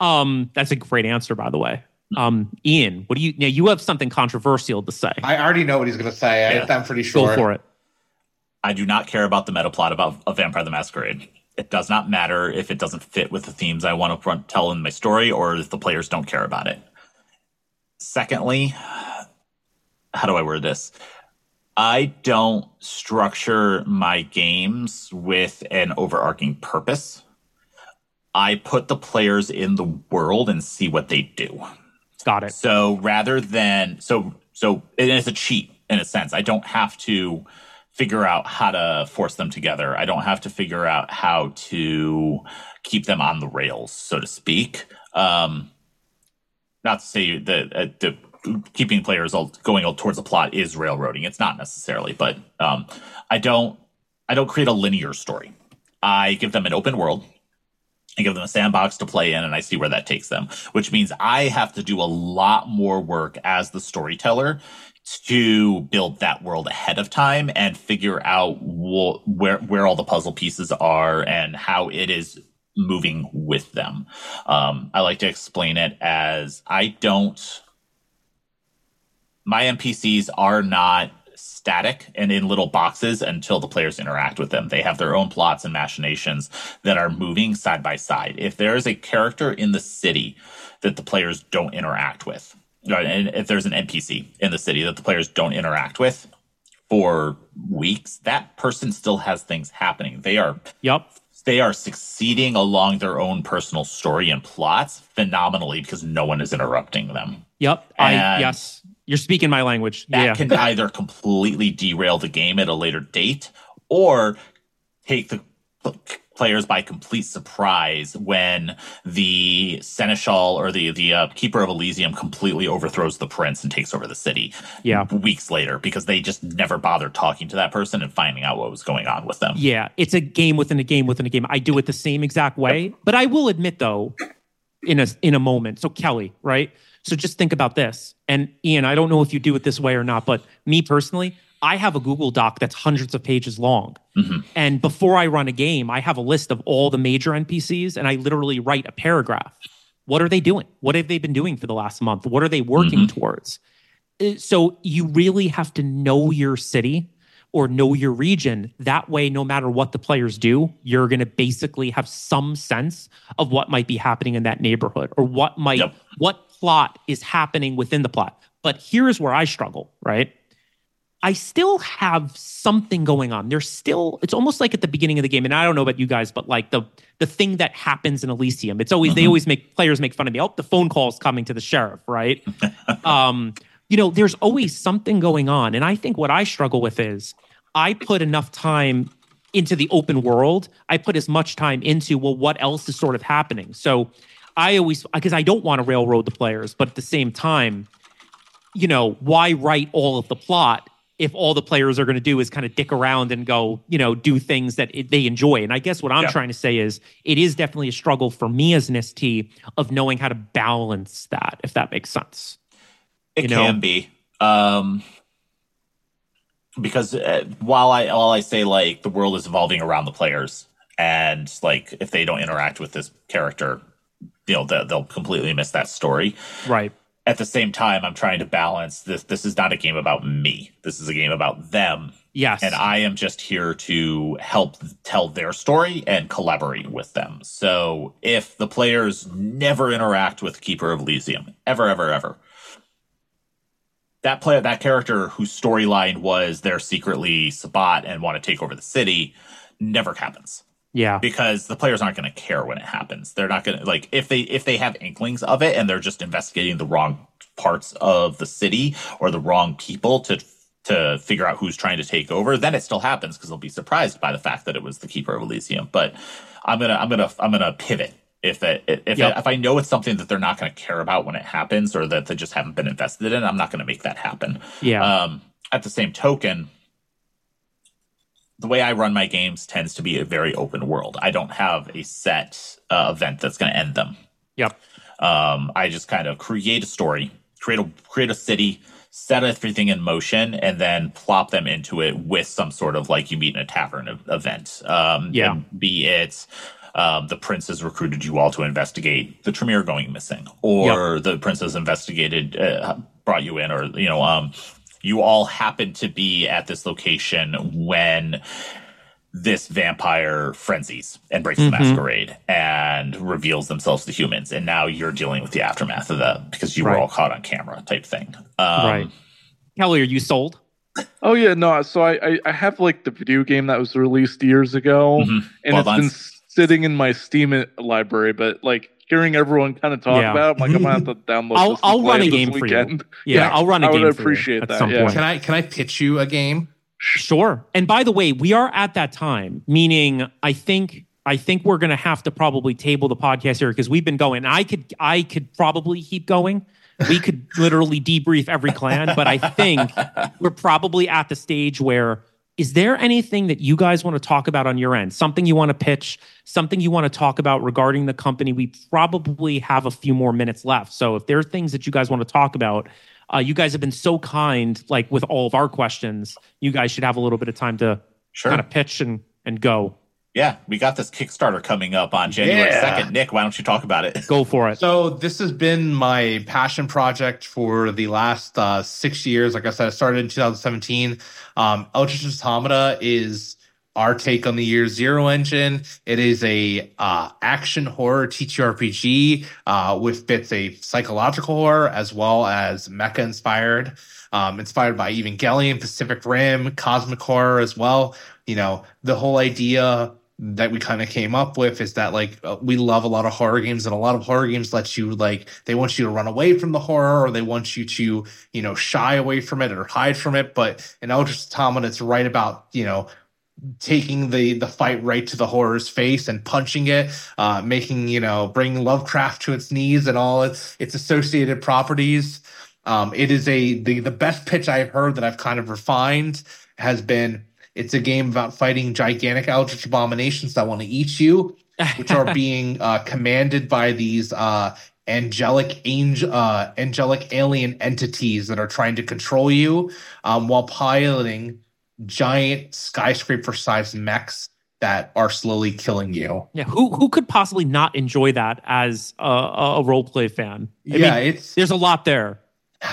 Um, that's a great answer, by the way. Um, Ian, what do you now? You have something controversial to say. i already know what he's going to say Yeah. I, i'm pretty sure. Go sure for it. I do not care about the meta plot about a Vampire the Masquerade. It does not matter if it doesn't fit with the themes I want to front tell in my story or if the players don't care about it. Secondly, how do I word this? I don't structure my games with an overarching purpose. I put the players in the world and see what they do. Got it. So rather than so so it's a cheat in a sense. I don't have to figure out how to force them together. I don't have to figure out how to keep them on the rails, so to speak. Um, not to say that uh, the keeping players all going towards the plot is railroading. It's not necessarily, but um, I don't I don't create a linear story. I give them an open world. I give them a sandbox to play in, and I see where that takes them. Which means I have to do a lot more work as the storyteller to build that world ahead of time and figure out wh- where where all the puzzle pieces are and how it is moving with them. Um, I like to explain it as I don't. My NPCs are not static and in little boxes until the players interact with them. They have their own plots and machinations that are moving side by side. If there is a character in the city that the players don't interact with, uh, and if there's an NPC in the city that the players don't interact with for weeks, that person still has things happening. They are yep. They are succeeding along their own personal story and plots phenomenally because no one is interrupting them. Yep. And I yes. You're speaking my language. That yeah. can either completely derail the game at a later date or take the players by complete surprise when the seneschal or the the uh, keeper of Elysium completely overthrows the prince and takes over the city. Yeah, weeks later because they just never bothered talking to that person and finding out what was going on with them. Yeah, it's a game within a game within a game. I do it the same exact way, but I will admit though, in a in a moment. So Kelly, right? So just think about this. And Ian, I don't know if you do it this way or not, but me personally, I have a Google Doc that's hundreds of pages long. Mm-hmm. And before I run a game, I have a list of all the major NPCs and I literally write a paragraph. What are they doing? What have they been doing for the last month? What are they working mm-hmm. towards? Uh, so you really have to know your city or know your region. That way, no matter what the players do, you're going to basically have some sense of what might be happening in that neighborhood or what might, yep. what plot is happening within the plot. But here's where I struggle, right? I still have something going on. There's still it's almost like at the beginning of the game, and I don't know about you guys, but like the the thing that happens in Elysium, it's always mm-hmm. they always make players make fun of me. Oh, the phone call's coming to the sheriff, right? um, you know, there's always something going on, and I think what I struggle with is I put enough time into the open world. I put as much time into well, what else is sort of happening. So I always because I don't want to railroad the players, but at the same time, you know, why write all of the plot if all the players are going to do is kind of dick around and go, you know, do things that it, they enjoy. And I guess what I'm yeah. trying to say is it is definitely a struggle for me as an ST of knowing how to balance that, if that makes sense. It you can be. Um, because uh, while I while I say like the world is evolving around the players and like if they don't interact with this character, you know, they'll, they'll completely miss that story. Right at the same time, I'm trying to balance this. This is not a game about me. This is a game about them. Yes. And I am just here to help tell their story and collaborate with them. So if the players never interact with Keeper of Elysium, ever, ever, ever, that player, that character whose storyline was they're secretly Sabbat and want to take over the city, never happens. Yeah. Because the players aren't going to care when it happens. They're not going to like if they if they have inklings of it and they're just investigating the wrong parts of the city or the wrong people to to figure out who's trying to take over, then it still happens because they'll be surprised by the fact that it was the keeper of Elysium. But I'm gonna I'm gonna I'm gonna pivot if it if yep. it, if I know it's something that they're not going to care about when it happens or that they just haven't been invested in, I'm not going to make that happen. Yeah. Um, at the same token, the way I run my games tends to be a very open world. I don't have a set uh, event that's going to end them. Yep. Um, I just kind of create a story, create a create a city, set everything in motion, and then plop them into it with some sort of like you meet in a tavern event. Um, yeah. Be it um, the prince has recruited you all to investigate the Tremere going missing, or yep. the prince has investigated, uh, brought you in, or you know, um, you all happen to be at this location when this vampire frenzies and breaks mm-hmm. the masquerade and reveals themselves to humans. And now you're dealing with the aftermath of that because you right. were all caught on camera type thing. Um, right. Kelly, are you sold? Oh yeah, no. So I, I have like the video game that was released years ago, mm-hmm. and well, it's been sitting in my Steam library. But like hearing everyone kind of talk Yeah. about. it. I'm like, I'm gonna have to download. I'll- this and I'll run a it this game for you. weekend. Yeah, Yeah, I'll run a I would game for you appreciate at that, some yeah. point. Can I can I pitch you a game? Sure. And by the way, we are at that time, meaning I think I think we're going to have to probably table the podcast here because we've been going. I could I could probably keep going. We could literally debrief every clan, but I think we're probably at the stage where is there anything that you guys want to talk about on your end? Something you want to pitch, something you want to talk about regarding the company? We probably have a few more minutes left. So if there are things that you guys want to talk about, uh, you guys have been so kind, like with all of our questions. You guys should have a little bit of time to Sure. kind of pitch and and go. Yeah, we got this Kickstarter coming up on January Yeah. 2nd. Nick, why don't you talk about it? Go for it. So this has been my passion project for the last uh, six years. Like I said, I started in 2017. Um, Eldritch Automata is our take on the year zero engine. It is a uh, action horror TTRPG uh, with bits of psychological horror as well as mecha inspired. Um, inspired by Evangelion, Pacific Rim, Cosmic Horror as well. You know, the whole idea that we kind of came up with is that like uh, we love a lot of horror games and a lot of horror games let you like they want you to run away from the horror or they want you to you know shy away from it or hide from it but in Eldritch Automata it's right about you know taking the the fight right to the horror's face and punching it uh making you know bringing lovecraft to its knees and all its its associated properties. Um it is a the the best pitch i've heard that i've kind of refined has been it's a game about fighting gigantic eldritch abominations that want to eat you which are being uh, commanded by these uh, angelic angel, uh, angelic alien entities that are trying to control you, um, while piloting giant skyscraper-sized mechs that are slowly killing you. yeah. Who who could possibly not enjoy that as a, a role play fan? I yeah, mean, it's there's a lot there.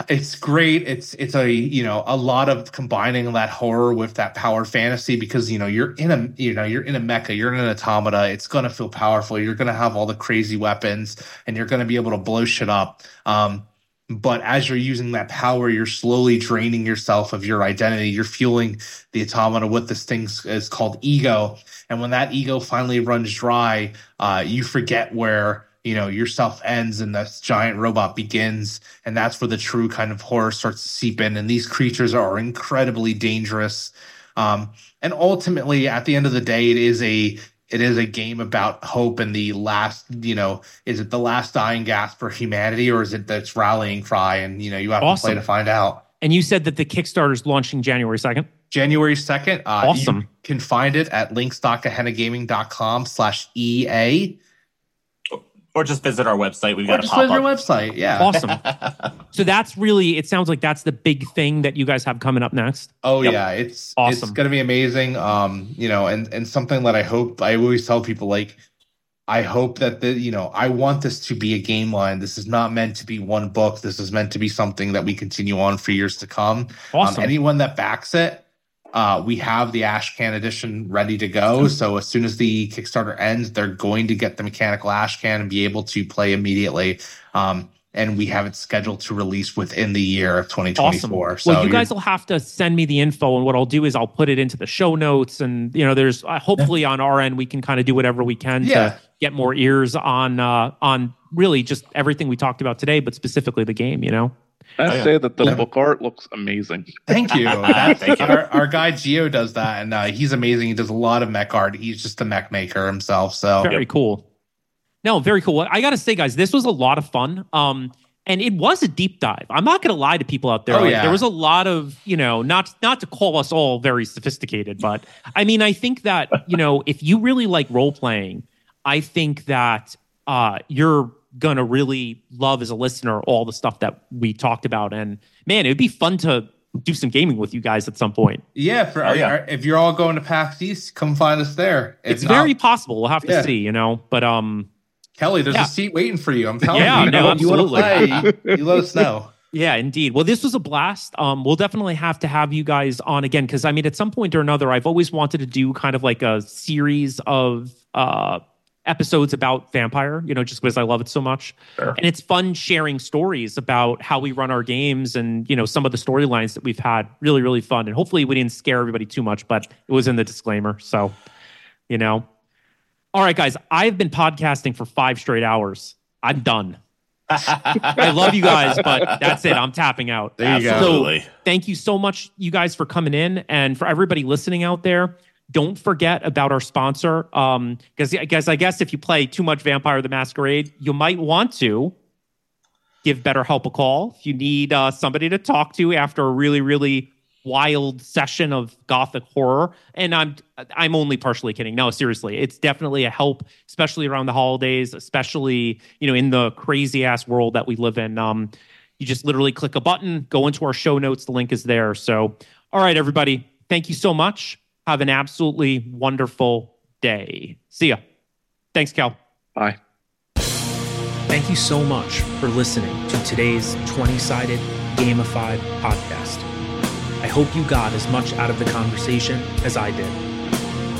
It's great. It's it's a you know a lot of combining that horror with that power fantasy because you know you're in a you know you're in a mecha, you're in an automata. It's gonna feel powerful. You're gonna have all the crazy weapons, and you're gonna be able to blow shit up. Um, but as you're using that power, you're slowly draining yourself of your identity. You're fueling the automata with this thing is called ego, and when that ego finally runs dry, uh, you forget where you know yourself ends and this giant robot begins and that's where the true kind of horror starts to seep in. And these creatures are incredibly dangerous. Um, and ultimately at the end of the day it is a it is a game about hope and the last you know is it the last dying gasp for humanity or is it this rallying cry? And you know you have to play to find out. And you said that the Kickstarter is launching January second. january 2nd uh, Awesome. you can find it at links.gehennagaming.com slash ea or just visit our website. We've or got a just pop visit our website yeah Awesome. So that's really. It sounds like that's the big thing that you guys have coming up next. Oh Yep. yeah, it's awesome. it's gonna be amazing. Um, you know, and and something that I hope I always tell people like I hope that the you know I want this to be a game line. This is not meant to be one book. This is meant to be something that we continue on for years to come. Awesome. Um, anyone that backs it, uh, we have the Ashcan edition ready to go. So as soon as the Kickstarter ends, they're going to get the mechanical Ashcan and be able to play immediately. Um, and we have it scheduled to release within the year of 2024. Awesome. So well, you guys will have to send me the info, and what I'll do is I'll put it into the show notes, and you know, there's uh, hopefully on our end we can kind of do whatever we can Yeah. to get more ears on uh, on really just everything we talked about today, but specifically the game. You know, I Oh, yeah. say that the Yeah. book art looks amazing. Thank you. Thank you. Our, our guy Geo does that, and uh, he's amazing. He does a lot of mech art. He's just a mech maker himself. So very cool. No, very cool. I got to say, guys, this was a lot of fun. Um, and it was a deep dive. I'm not going to lie to people out there. Oh, Like, yeah. There was a lot of, you know, not not to call us all very sophisticated, but I mean, I think that you know, if you really like role playing, I think that uh, you're gonna really love as a listener all the stuff that we talked about. And man, it'd be fun to do some gaming with you guys at some point. yeah, for, Oh, yeah. if you're all going to PAX East, come find us there. If It's not, very possible. We'll have to Yeah. see, you know. But um, Kelly. There's Yeah. a seat waiting for you. I'm telling Yeah, you. no, you want to absolutely. play? You, you let us know. Yeah, indeed. Well, this was a blast. Um, we'll definitely have to have you guys on again because I mean, at some point or another, I've always wanted to do kind of like a series of uh, episodes about vampire. You know, just because I love it so much, Sure. and it's fun sharing stories about how we run our games and you know some of the storylines that we've had. Really, really fun, and hopefully we didn't scare everybody too much, but it was in the disclaimer, so you know. All right, guys, I've been podcasting for five straight hours. I'm done. I love you guys, but that's it. I'm tapping out. There you go. Absolutely. Thank you so much, you guys, for coming in, and for everybody listening out there. Don't forget about our sponsor, um, because I guess I guess if you play too much Vampire the Masquerade, you might want to give BetterHelp a call if you need uh, somebody to talk to after a really, really wild session of gothic horror. And I'm I'm only partially kidding. No, seriously, it's definitely a help, especially around the holidays, especially you know in the crazy ass world that we live in. Um, you just literally click a button, go into our show notes. The link is there. So, all right, everybody, thank you so much. Have an absolutely wonderful day. See ya. Thanks, Cal. Bye. Thank you so much for listening to today's 20 sided gamified podcast. I hope you got as much out of the conversation as I did.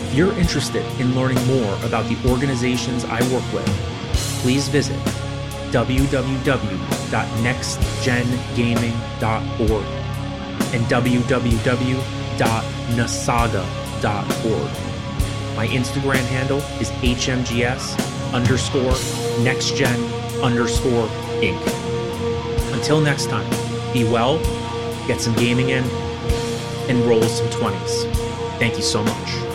If you're interested in learning more about the organizations I work with, please visit www.nextgengaming.org and www.nasaga.org. My Instagram handle is hmgs underscore nextgen underscore inc. Until next time, be well, get some gaming in, and roll some 20s. Thank you so much.